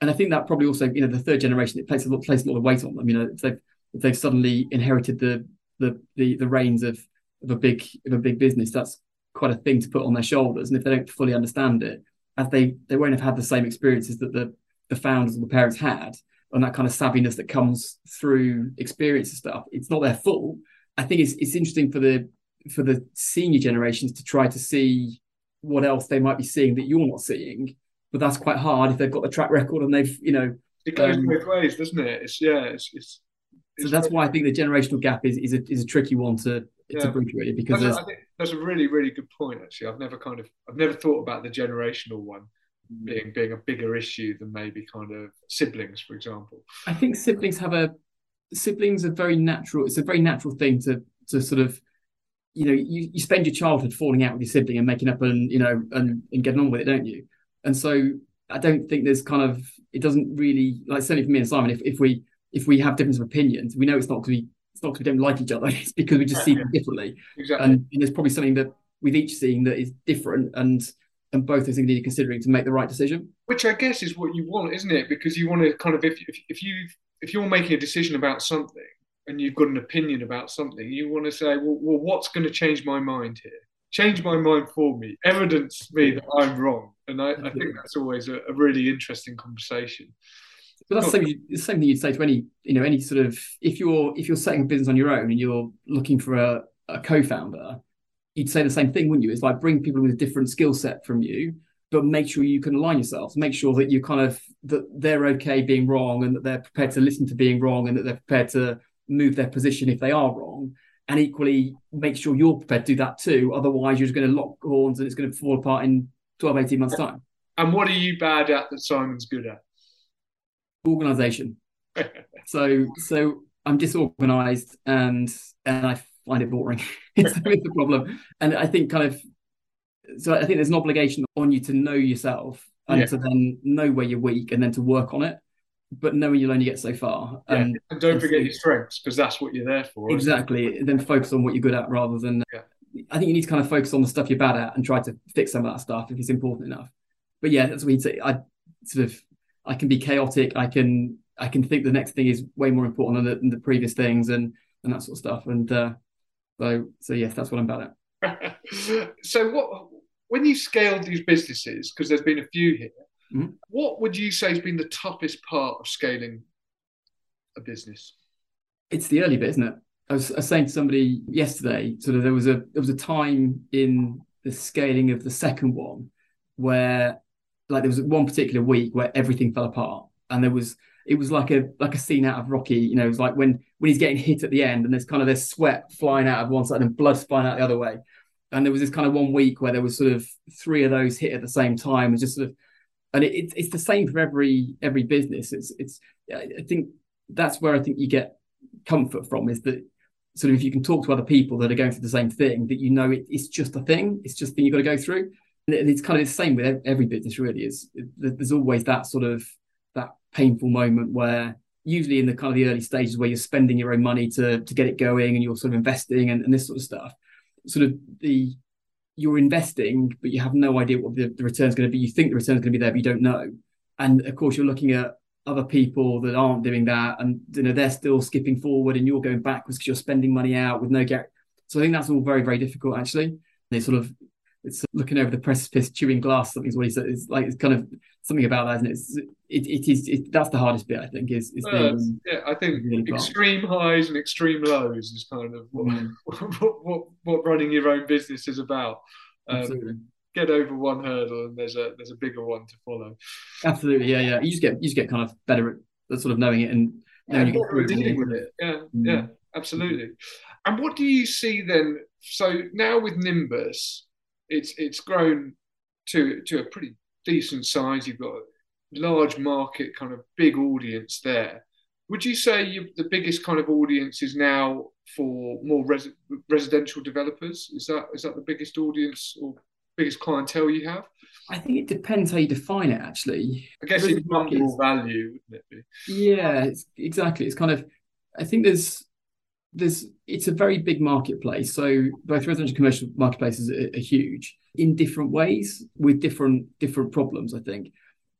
and I think that probably also you know the third generation it places a lot places a lot of weight on them. You know if they've if they've suddenly inherited the the the, the reins of of a big of a big business that's quite a thing to put on their shoulders. And if they don't fully understand it, as they they won't have had the same experiences that the the founders or the parents had, and that kind of savviness that comes through experience and stuff. It's not their fault. I think it's it's interesting for the for the senior generations to try to see what else they might be seeing that you're not seeing. But that's quite hard if they've got the track record and they've, you know, it goes um, both ways, doesn't it? It's yeah, it's, it's, it's so that's why I think the generational gap is is a, is a tricky one to it's yeah. a bridge really because that's think that's a really really good point actually I've never kind of I've never thought about the generational one mm. being being a bigger issue than maybe kind of siblings for example I think siblings have a siblings are very natural it's a very natural thing to to sort of you know you, you spend your childhood falling out with your sibling and making up and you know and, and getting on with it don't you and so I don't think there's kind of it doesn't really like certainly for me and Simon if, if we if we have difference of opinions we know it's not going to be it's not because we don't like each other; <laughs> it's because we just see them differently. Exactly. And, and, there's probably something that with each seeing that is different, and and both those things need considering to make the right decision. Which I guess is what you want, isn't it? Because you want to kind of if if, if you if you're making a decision about something and you've got an opinion about something, you want to say, well, well what's going to change my mind here? Change my mind for me. Evidence me that I'm wrong. And I, I think that's always a, a really interesting conversation. But that's the same, the same thing you'd say to any, you know, any sort of if you're if you're setting a business on your own and you're looking for a, a co-founder, you'd say the same thing, wouldn't you? It's like bring people with a different skill set from you, but make sure you can align yourselves. Make sure that you kind of that they're okay being wrong and that they're prepared to listen to being wrong and that they're prepared to move their position if they are wrong. And equally make sure you're prepared to do that too. Otherwise, you're just going to lock horns and it's going to fall apart in 12, 18 months' time. And what are you bad at that Simon's good at? Organization. <laughs> so so I'm disorganized and and I find it boring. <laughs> it's, <laughs> the problem. And I think kind of so I think there's an obligation on you to know yourself and yeah. to then know where you're weak and then to work on it. But knowing you'll only get so far. Yeah. And, and don't and forget so, your strengths because that's what you're there for. Exactly. Then focus on what you're good at rather than yeah. I think you need to kind of focus on the stuff you're bad at and try to fix some of that stuff if it's important enough. But yeah, that's what he'd say. I sort of I can be chaotic. I can I can think the next thing is way more important than the, than the previous things and and that sort of stuff. And uh, so so yes, that's what I'm about it. <laughs> so what when you scaled these businesses, because there's been a few here, mm-hmm. what would you say has been the toughest part of scaling a business? It's the early bit, isn't it? I was, I was saying to somebody yesterday, sort of there was a there was a time in the scaling of the second one where like there was one particular week where everything fell apart and there was it was like a like a scene out of Rocky. You know, it was like when when he's getting hit at the end, and there's kind of this sweat flying out of one side and blood flying out the other way. And there was this kind of one week where there was sort of three of those hit at the same time, and just sort of, and it, it's it's the same for every every business. It's it's I think that's where I think you get comfort from is that sort of if you can talk to other people that are going through the same thing, that you know it, it's just a thing, it's just a thing you've got to go through. And it's kind of the same with every business, really. Is there's always that sort of that painful moment where usually in the kind of the early stages where you're spending your own money to to get it going and you're sort of investing and, and this sort of stuff sort of the you're investing but you have no idea what the, the return is going to be. You think the return is going to be there but you don't know. And of course you're looking at other people that aren't doing that and you know they're still skipping forward and you're going backwards because you're spending money out with no get so i think that's all very very difficult actually. They sort of it's looking over the precipice, chewing glass. Something's is what he said. It's like it's kind of something about that, isn't it? It's, it, it is. It, that's the hardest bit, I think. Is, is uh, the, yeah, I think extreme highs and extreme lows is kind of what, mm. <laughs> what, what, what running your own business is about. Um, get over one hurdle, and there's a there's a bigger one to follow. Absolutely, yeah, yeah. You just get you just get kind of better at sort of knowing it and knowing yeah, you dealing with it. Yeah, mm. yeah, absolutely. And what do you see then? So now with Nimbus, it's it's grown to to a pretty decent size. You've got a large market, kind of big audience there. Would you say you, the biggest kind of audience is now for more res, residential developers? Is that is that the biggest audience or biggest clientele you have? I think it depends how you define it. Actually, I guess it's number value, wouldn't it be? Yeah, it's, exactly. It's kind of. I think there's there's it's a very big marketplace. So both residential and commercial marketplaces are, are, huge in different ways with different different problems. I think,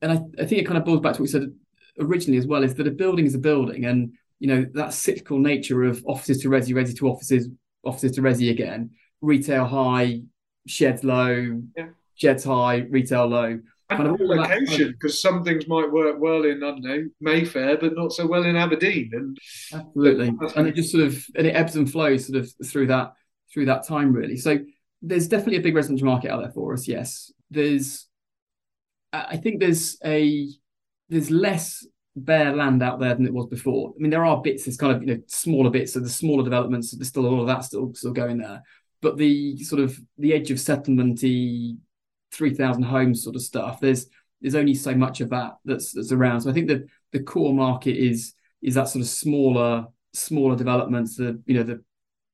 and I, I think it kind of boils back to what we said originally as well is that a building is a building, and you know that cyclical nature of offices to resi, resi to offices, offices to resi again, retail high, sheds low, yeah. sheds high, retail low kind of location because some things might work well in I don't know Mayfair, but not so well in Aberdeen. And absolutely, and it just sort of and it ebbs and flows sort of through that through that time really. So there's definitely a big residential market out there for us. Yes, there's I think there's a there's less bare land out there than it was before. I mean, there are bits, there's kind of you know smaller bits, so the smaller developments, there's still all of that still still going there. But the sort of the edge of settlementy three thousand homes sort of stuff. There's there's only so much of that that's that's around. So I think that the core market is is that sort of smaller smaller developments, the you know the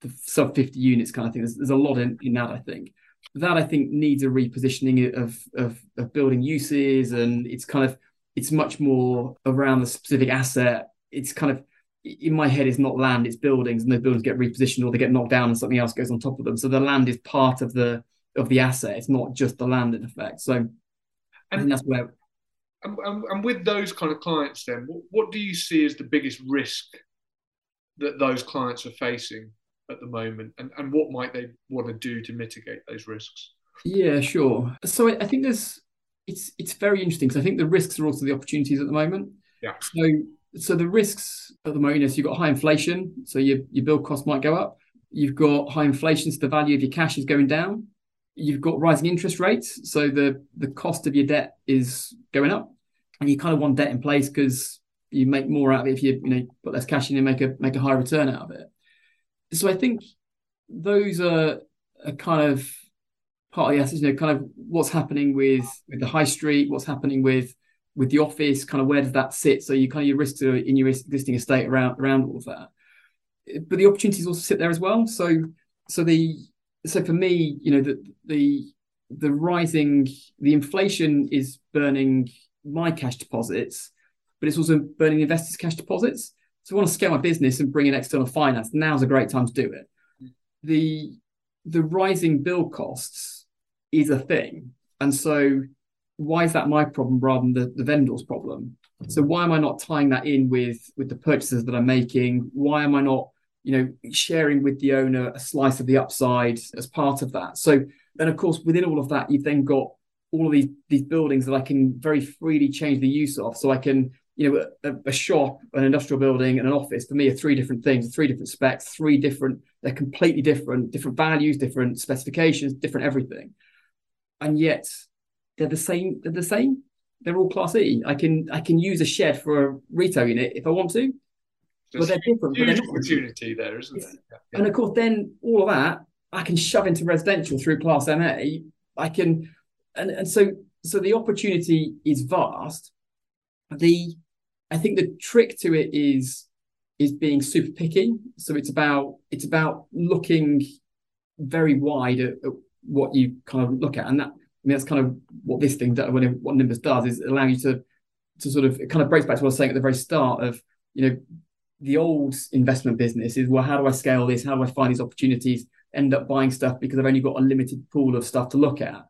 the sub 50 units kind of thing. There's, there's a lot in, in that, I think. That I think needs a repositioning of, of of building uses, and it's kind of it's much more around the specific asset. It's kind of in my head, it's not land, it's buildings, and those buildings get repositioned or they get knocked down and something else goes on top of them. So the land is part of the of the asset. It's not just the land in effect. So and that's where. And, and, with those kind of clients, then, what, what do you see as the biggest risk that those clients are facing at the moment, and, and what might they want to do to mitigate those risks? Yeah, sure. So I, I think there's it's it's very interesting because I think the risks are also the opportunities at the moment. Yeah. So so the risks at the moment is you've got high inflation, so your your build cost might go up. You've got high inflation, so the value of your cash is going down you've got rising interest rates, so the the cost of your debt is going up, and you kind of want debt in place because you make more out of it if you you know put less cash in and make a make a high return out of it. So I think those are a kind of part of the assets, you know, kind of what's happening with with the high street, what's happening with with the office, kind of where does that sit? So you kind of your risks are in your existing estate around around all of that. But the opportunities also sit there as well. So so the so for me, you know, the the the rising the inflation is burning my cash deposits, but it's also burning investors' cash deposits. So I want to scale my business and bring in external finance. Now's a great time to do it. The the rising bill costs is a thing. And so why is that my problem rather than the, the vendor's problem? So why am I not tying that in with with the purchases that I'm making? Why am I not you know, sharing with the owner a slice of the upside as part of that. So, and of course, within all of that, you've then got all of these these buildings that I can very freely change the use of. So I can, you know, a, a shop, an industrial building, and an office for me are three different things, three different specs, three different. They're completely different, different values, different specifications, different everything, and yet they're the same. They're the same. they're all class E. I can I can use a shed for a retail unit if I want to. But they're different. Huge but opportunity there, isn't there? Yeah. And of course, then all of that I can shove into residential through Class MA. I can, and and so so the opportunity is vast. The I think the trick to it is is being super picky. So it's about it's about looking very wide at, at what you kind of look at, and that I mean that's kind of what this thing when what Nimbus does is allow you to to sort of it kind of breaks back to what I was saying at the very start of you know the old investment business is well how do I scale this? How do I find these opportunities? End up buying stuff because I've only got a limited pool of stuff to look at.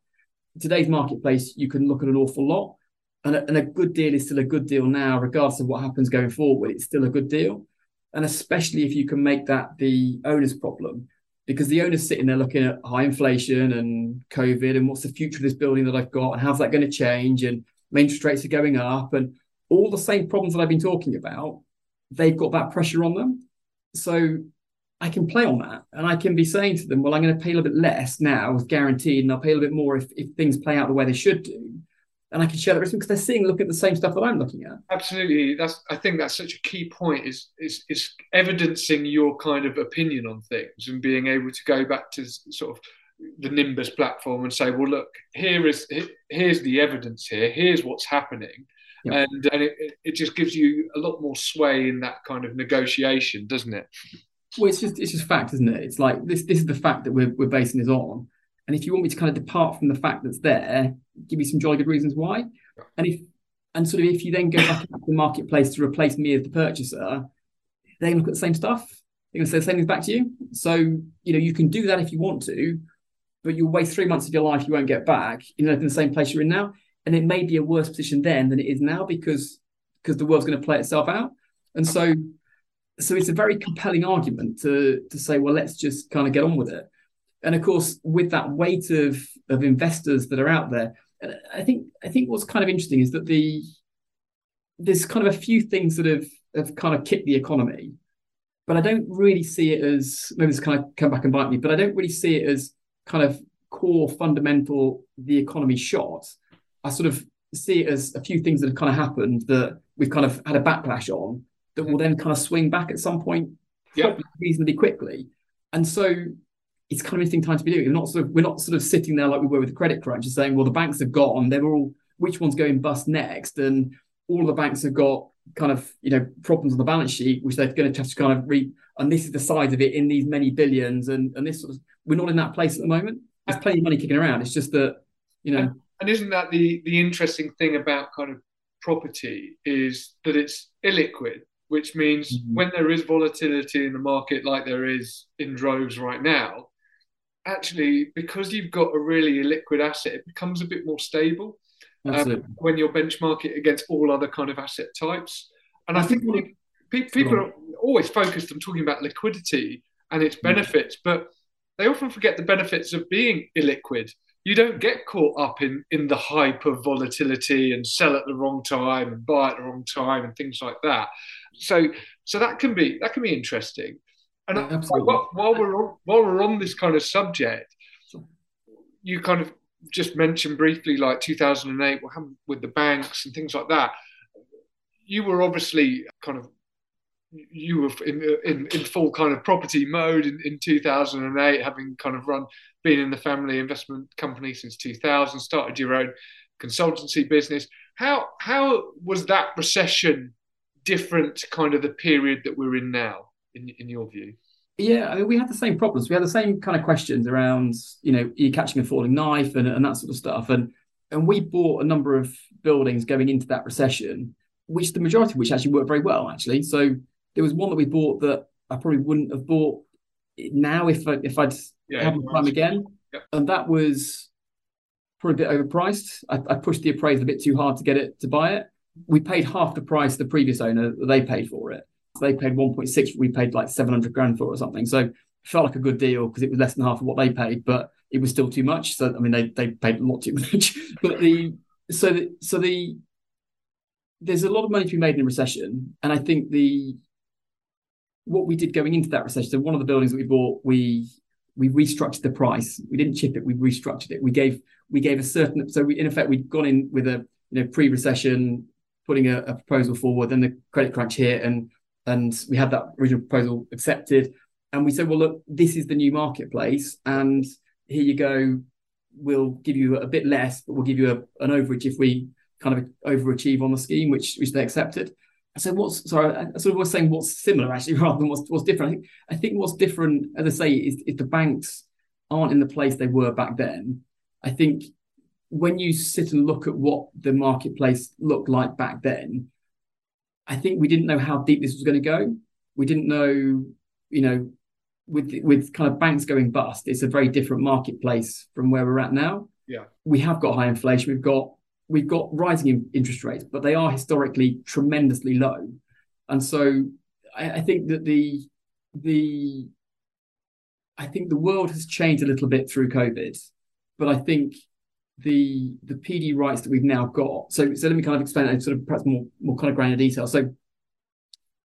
Today's marketplace, you can look at an awful lot, and a, and a good deal is still a good deal now, regardless of what happens going forward. It's still a good deal, and especially if you can make that the owner's problem because the owner's sitting there looking at high inflation and COVID and what's the future of this building that I've got and how's that going to change and interest rates are going up and all the same problems that I've been talking about, they've got that pressure on them. So I can play on that and I can be saying to them, well, I'm going to pay a little bit less now with guaranteed and I'll pay a little bit more if, if things play out the way they should do and I can share that risk because they're seeing, looking at the same stuff that I'm looking at. Absolutely, that's. I think that's such a key point. Is is is evidencing your kind of opinion on things and being able to go back to sort of the Nimbus platform and say, well, look, here is here's the evidence here. Here's what's happening. Yep. And, and it, it just gives you a lot more sway in that kind of negotiation, doesn't it? Well, it's just it's just fact, isn't it? It's like this this is the fact that we're we're basing this on. And if you want me to kind of depart from the fact that's there, give me some jolly good reasons why. And if and sort of if you then go back to the marketplace to replace me as the purchaser, they're going to look at the same stuff. They're going to say the same things back to you. So you know you can do that if you want to, but you'll waste three months of your life you won't get back. You know in the same place you're in now, and it may be a worse position then than it is now because because the world's going to play itself out. And so so it's a very compelling argument to to say well let's just kind of get on with it and of course, with that weight of of investors that are out there, I think I think what's kind of interesting is that the there's kind of a few things that have have kind of kicked the economy, but I don't really see it as maybe this kind of come back and bite me, but I don't really see it as kind of core fundamental the economy shot. I sort of see it as a few things that have kind of happened that we've kind of had a backlash on that will then kind of swing back at some point yep. reasonably quickly. And so it's kind of interesting time to be doing. We're not sort of we're not sort of sitting there like we were with the credit crunch, and saying, well, the banks have gone. They're all which one's going bust next, and all the banks have got kind of you know problems on the balance sheet, which they're going to have to kind of reap. And this is the size of it in these many billions, and and this sort of we're not in that place at the moment. There's plenty of money kicking around. It's just that you know. And isn't that the the interesting thing about kind of property is that it's illiquid, which means mm-hmm. when there is volatility in the market like there is in droves right now, actually, because you've got a really liquid asset, it becomes a bit more stable um, when you're benchmark it against all other kind of asset types. And I think people are always focused on talking about liquidity and its benefits, but they often forget the benefits of being illiquid. You don't get caught up in in the hype of volatility and sell at the wrong time and buy at the wrong time and things like that. So so that can be that can be interesting. And while, while we're on, while we're on this kind of subject, you kind of just mentioned briefly like 2008, what happened with the banks and things like that. You were obviously kind of you were in, in, in full kind of property mode in, in 2008, having kind of run, been in the family investment company since 2000, started your own consultancy business. How how was that recession different to kind of the period that we're in now? in, in your view? Yeah, I mean, we had the same problems. We had the same kind of questions around, you know, you catching a falling knife and, and that sort of stuff. And and we bought a number of buildings going into that recession, which the majority of which actually worked very well, actually. So there was one that we bought that I probably wouldn't have bought now if I, if I'd yeah, have the time again. Yeah. And that was probably a bit overpriced. I, I pushed the appraisal a bit too hard to get it to buy it. We paid half the price the previous owner they paid for it they paid 1.6, we paid like 700 grand for it or something. So it felt like a good deal because it was less than half of what they paid, but it was still too much. So I mean, they they paid a lot too <laughs> much. but the so the so the there's a lot of money to be made in a recession, and I think the what we did going into that recession. So one of the buildings that we bought, we we restructured the price. We didn't chip it. We restructured it. We gave we gave a certain. So we, in effect, we'd gone in with a you know, pre-recession, putting a, a proposal forward, then the credit crunch hit, and and we had that original proposal accepted, and we said, well, look, this is the new marketplace, and here you go. We'll give you a bit less, but we'll give you a, an overage if we kind of overachieve on the scheme, which which they accepted. Said, what's sorry, I sort of was saying what's similar actually <laughs> rather than what's what's different. I think I think what's different, as I say, is if the banks aren't in the place they were back then. I think when you sit and look at what the marketplace looked like back then, I think we didn't know how deep this was going to go. We didn't know, you know, with with kind of banks going bust, it's a very different marketplace from where we're at now. Yeah, we have got high inflation. We've got we've got rising interest rates, but they are historically tremendously low. And so I, I think that the the I think the world has changed a little bit through COVID, but I think the the PD rights that we've now got. So so let me kind of explain it sort of perhaps more more kind of granular detail. So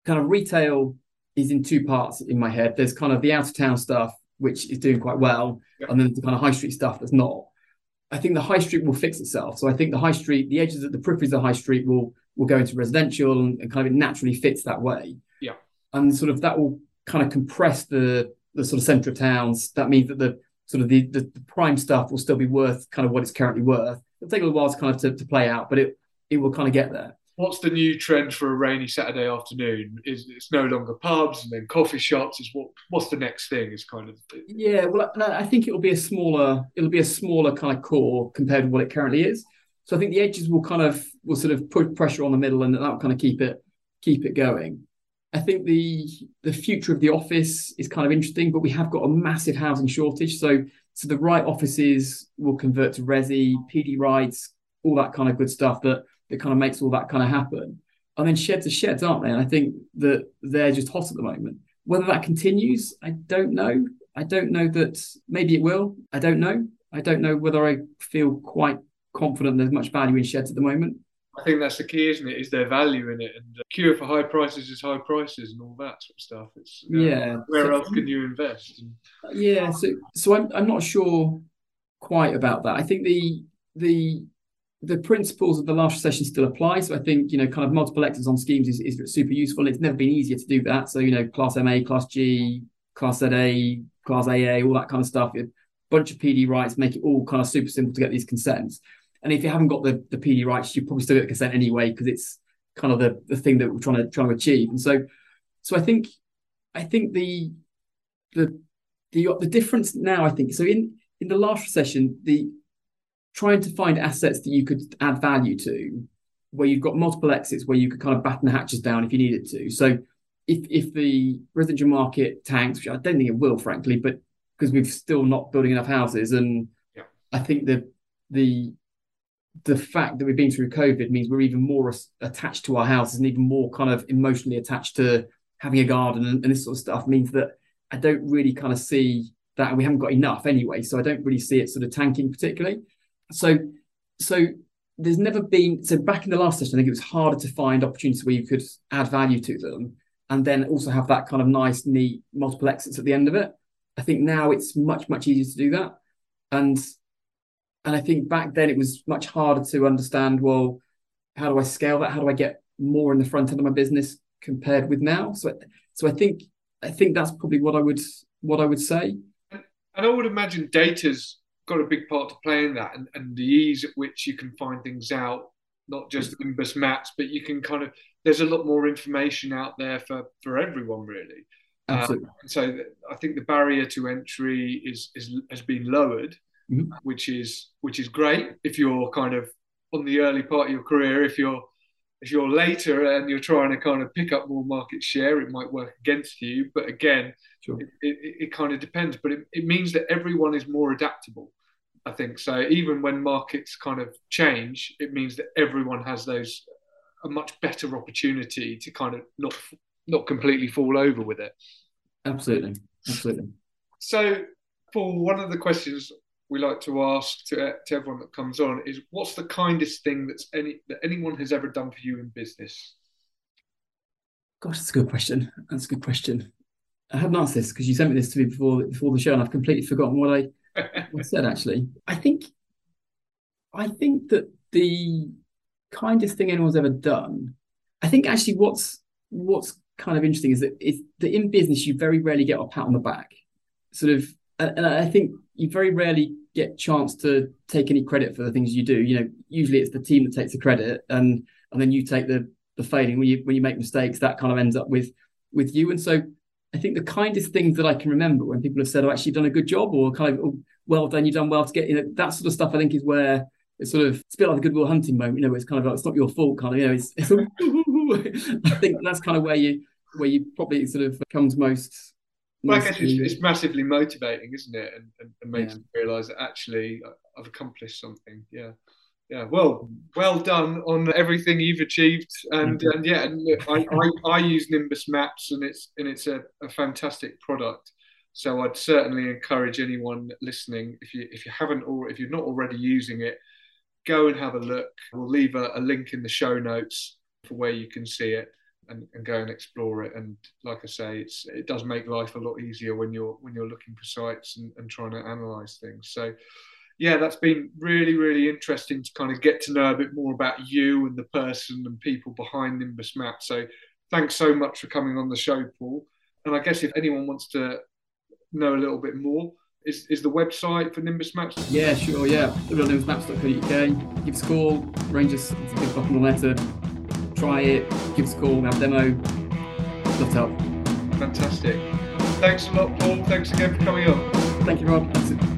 kind of retail is in two parts in my head. There's kind of the out of town stuff, which is doing quite well, yeah. and then the kind of high street stuff that's not. I think the high street will fix itself. So I think the high street, the edges of the peripheries of the high street will will go into residential and, and kind of naturally fits that way. Yeah. And sort of that will kind of compress the the sort of centre of towns. That means that the sort of the, the, the prime stuff will still be worth kind of what it's currently worth. It'll take a little while to kind of to, to play out, but it it will kind of get there what's the new trend for a rainy Saturday afternoon? Is it's no longer pubs and then coffee shops? Is what what's the next thing? Is kind of yeah. Well, I think it'll be a smaller it'll be a smaller kind of core compared to what it currently is. So I think the edges will kind of will sort of put pressure on the middle, and that'll kind of keep it keep it going. I think the the future of the office is kind of interesting, but we have got a massive housing shortage. So so the right offices will convert to resi, PD rights, all that kind of good stuff that that kind of makes all that kind of happen. And then sheds are sheds, aren't they? And I think that they're just hot at the moment. Whether that continues, I don't know. I don't know that maybe it will. I don't know. I don't know whether I feel quite confident there's much value in sheds at the moment. I think that's the key, isn't it? Is there value in it? And the cure for high prices is high prices and all that sort of stuff. It's yeah. Where so, else can you invest? Yeah. So so I'm I'm not sure quite about that. I think the the the principles of the last recession still apply. So I think, you know, kind of multiple exits on schemes is, is super useful. It's never been easier to do that. So, you know, class MA, class G, class ZA, class AA, all that kind of stuff. A bunch of PD rights make it all kind of super simple to get these consents. And if you haven't got the, the PD rights, you probably still get consent anyway, because it's kind of the, the thing that we're trying to trying to achieve. And so so I think I think the the the the difference now, I think, so in in the last recession, the trying to find assets that you could add value to, where you've got multiple exits, where you could kind of batten the hatches down if you needed to. So if if the residential market tanks, which I don't think it will, frankly, but because we've still not building enough houses, and yeah. I think the the the fact that we've been through COVID means we're even more attached to our houses and even more kind of emotionally attached to having a garden and, and this sort of stuff means that I don't really kind of see that, we haven't got enough anyway. So I don't really see it sort of tanking particularly. So, so there's never been so back in the last session, I think it was harder to find opportunities where you could add value to them, and then also have that kind of nice, neat multiple exits at the end of it. I think now it's much much easier to do that, and and I think back then it was much harder to understand. Well, how do I scale that? How do I get more in the front end of my business compared with now? So, so I think I think that's probably what I would what I would say. And I would imagine data's got a big part to play in that, and, and the ease at which you can find things out, not just Nimbus Maps, but you can kind of there's a lot more information out there for for everyone really. Absolutely. Um, so I think the barrier to entry is, is has been lowered, mm-hmm. which is which is great if you're kind of on the early part of your career. If you're if you're later and you're trying to kind of pick up more market share, it might work against you. But again, sure. it, it, it, kind of depends. But it, it means that everyone is more adaptable. I think so. Even when markets kind of change, it means that everyone has those a much better opportunity to kind of not not completely fall over with it. Absolutely, absolutely. So, for one of the questions we like to ask to, to everyone that comes on is, what's the kindest thing that's any that anyone has ever done for you in business? Gosh, that's a good question. That's a good question. I hadn't asked this because you sent me this to me before before the show, and I've completely forgotten what I <laughs> what I said actually. I think I think that the kindest thing anyone's ever done. I think actually what's what's kind of interesting is that is that in business you very rarely get a pat on the back. Sort of and I think you very rarely get chance to take any credit for the things you do. You know, usually it's the team that takes the credit and and then you take the the failing when you when you make mistakes, that kind of ends up with with you. And so I think the kindest things that I can remember when people have said, "I've "Oh, actually, done a good job," or kind of, oh, "Well done, you've done well to get," you know, that sort of stuff. I think is where it's sort of it's a bit like the Good Will Hunting moment. You know, it's kind of like it's not your fault, kind of. You know, it's, it's <laughs> I think that's kind of where you where you probably sort of comes most. Well, I guess it's, it's, massively motivating, isn't it? And, and, and makes yeah. you realise that actually I've accomplished something. Yeah yeah, well, well done on everything you've achieved, and, and yeah, and I, I, I, use Nimbus Maps, and it's and it's a, a, fantastic product. So I'd certainly encourage anyone listening, if you if you haven't or if you're not already using it, go and have a look. We'll leave a, a link in the show notes for where you can see it and, and go and explore it. And like I say, it's it does make life a lot easier when you're when you're looking for sites and, and trying to analyze things. So yeah, that's been really, really interesting to kind of get to know a bit more about you and the person and people behind Nimbus Map. So thanks so much for coming on the show, Paul. And I guess if anyone wants to know a little bit more, is, is the website for Nimbus Maps? Yeah, sure, yeah. nimbusmaps.co.uk. Give us a call, range us, big button on letter. Try it, give us a call, have a demo. Love to help. Fantastic. Thanks a lot, Paul. Thanks again for coming on. Thank you, Rob.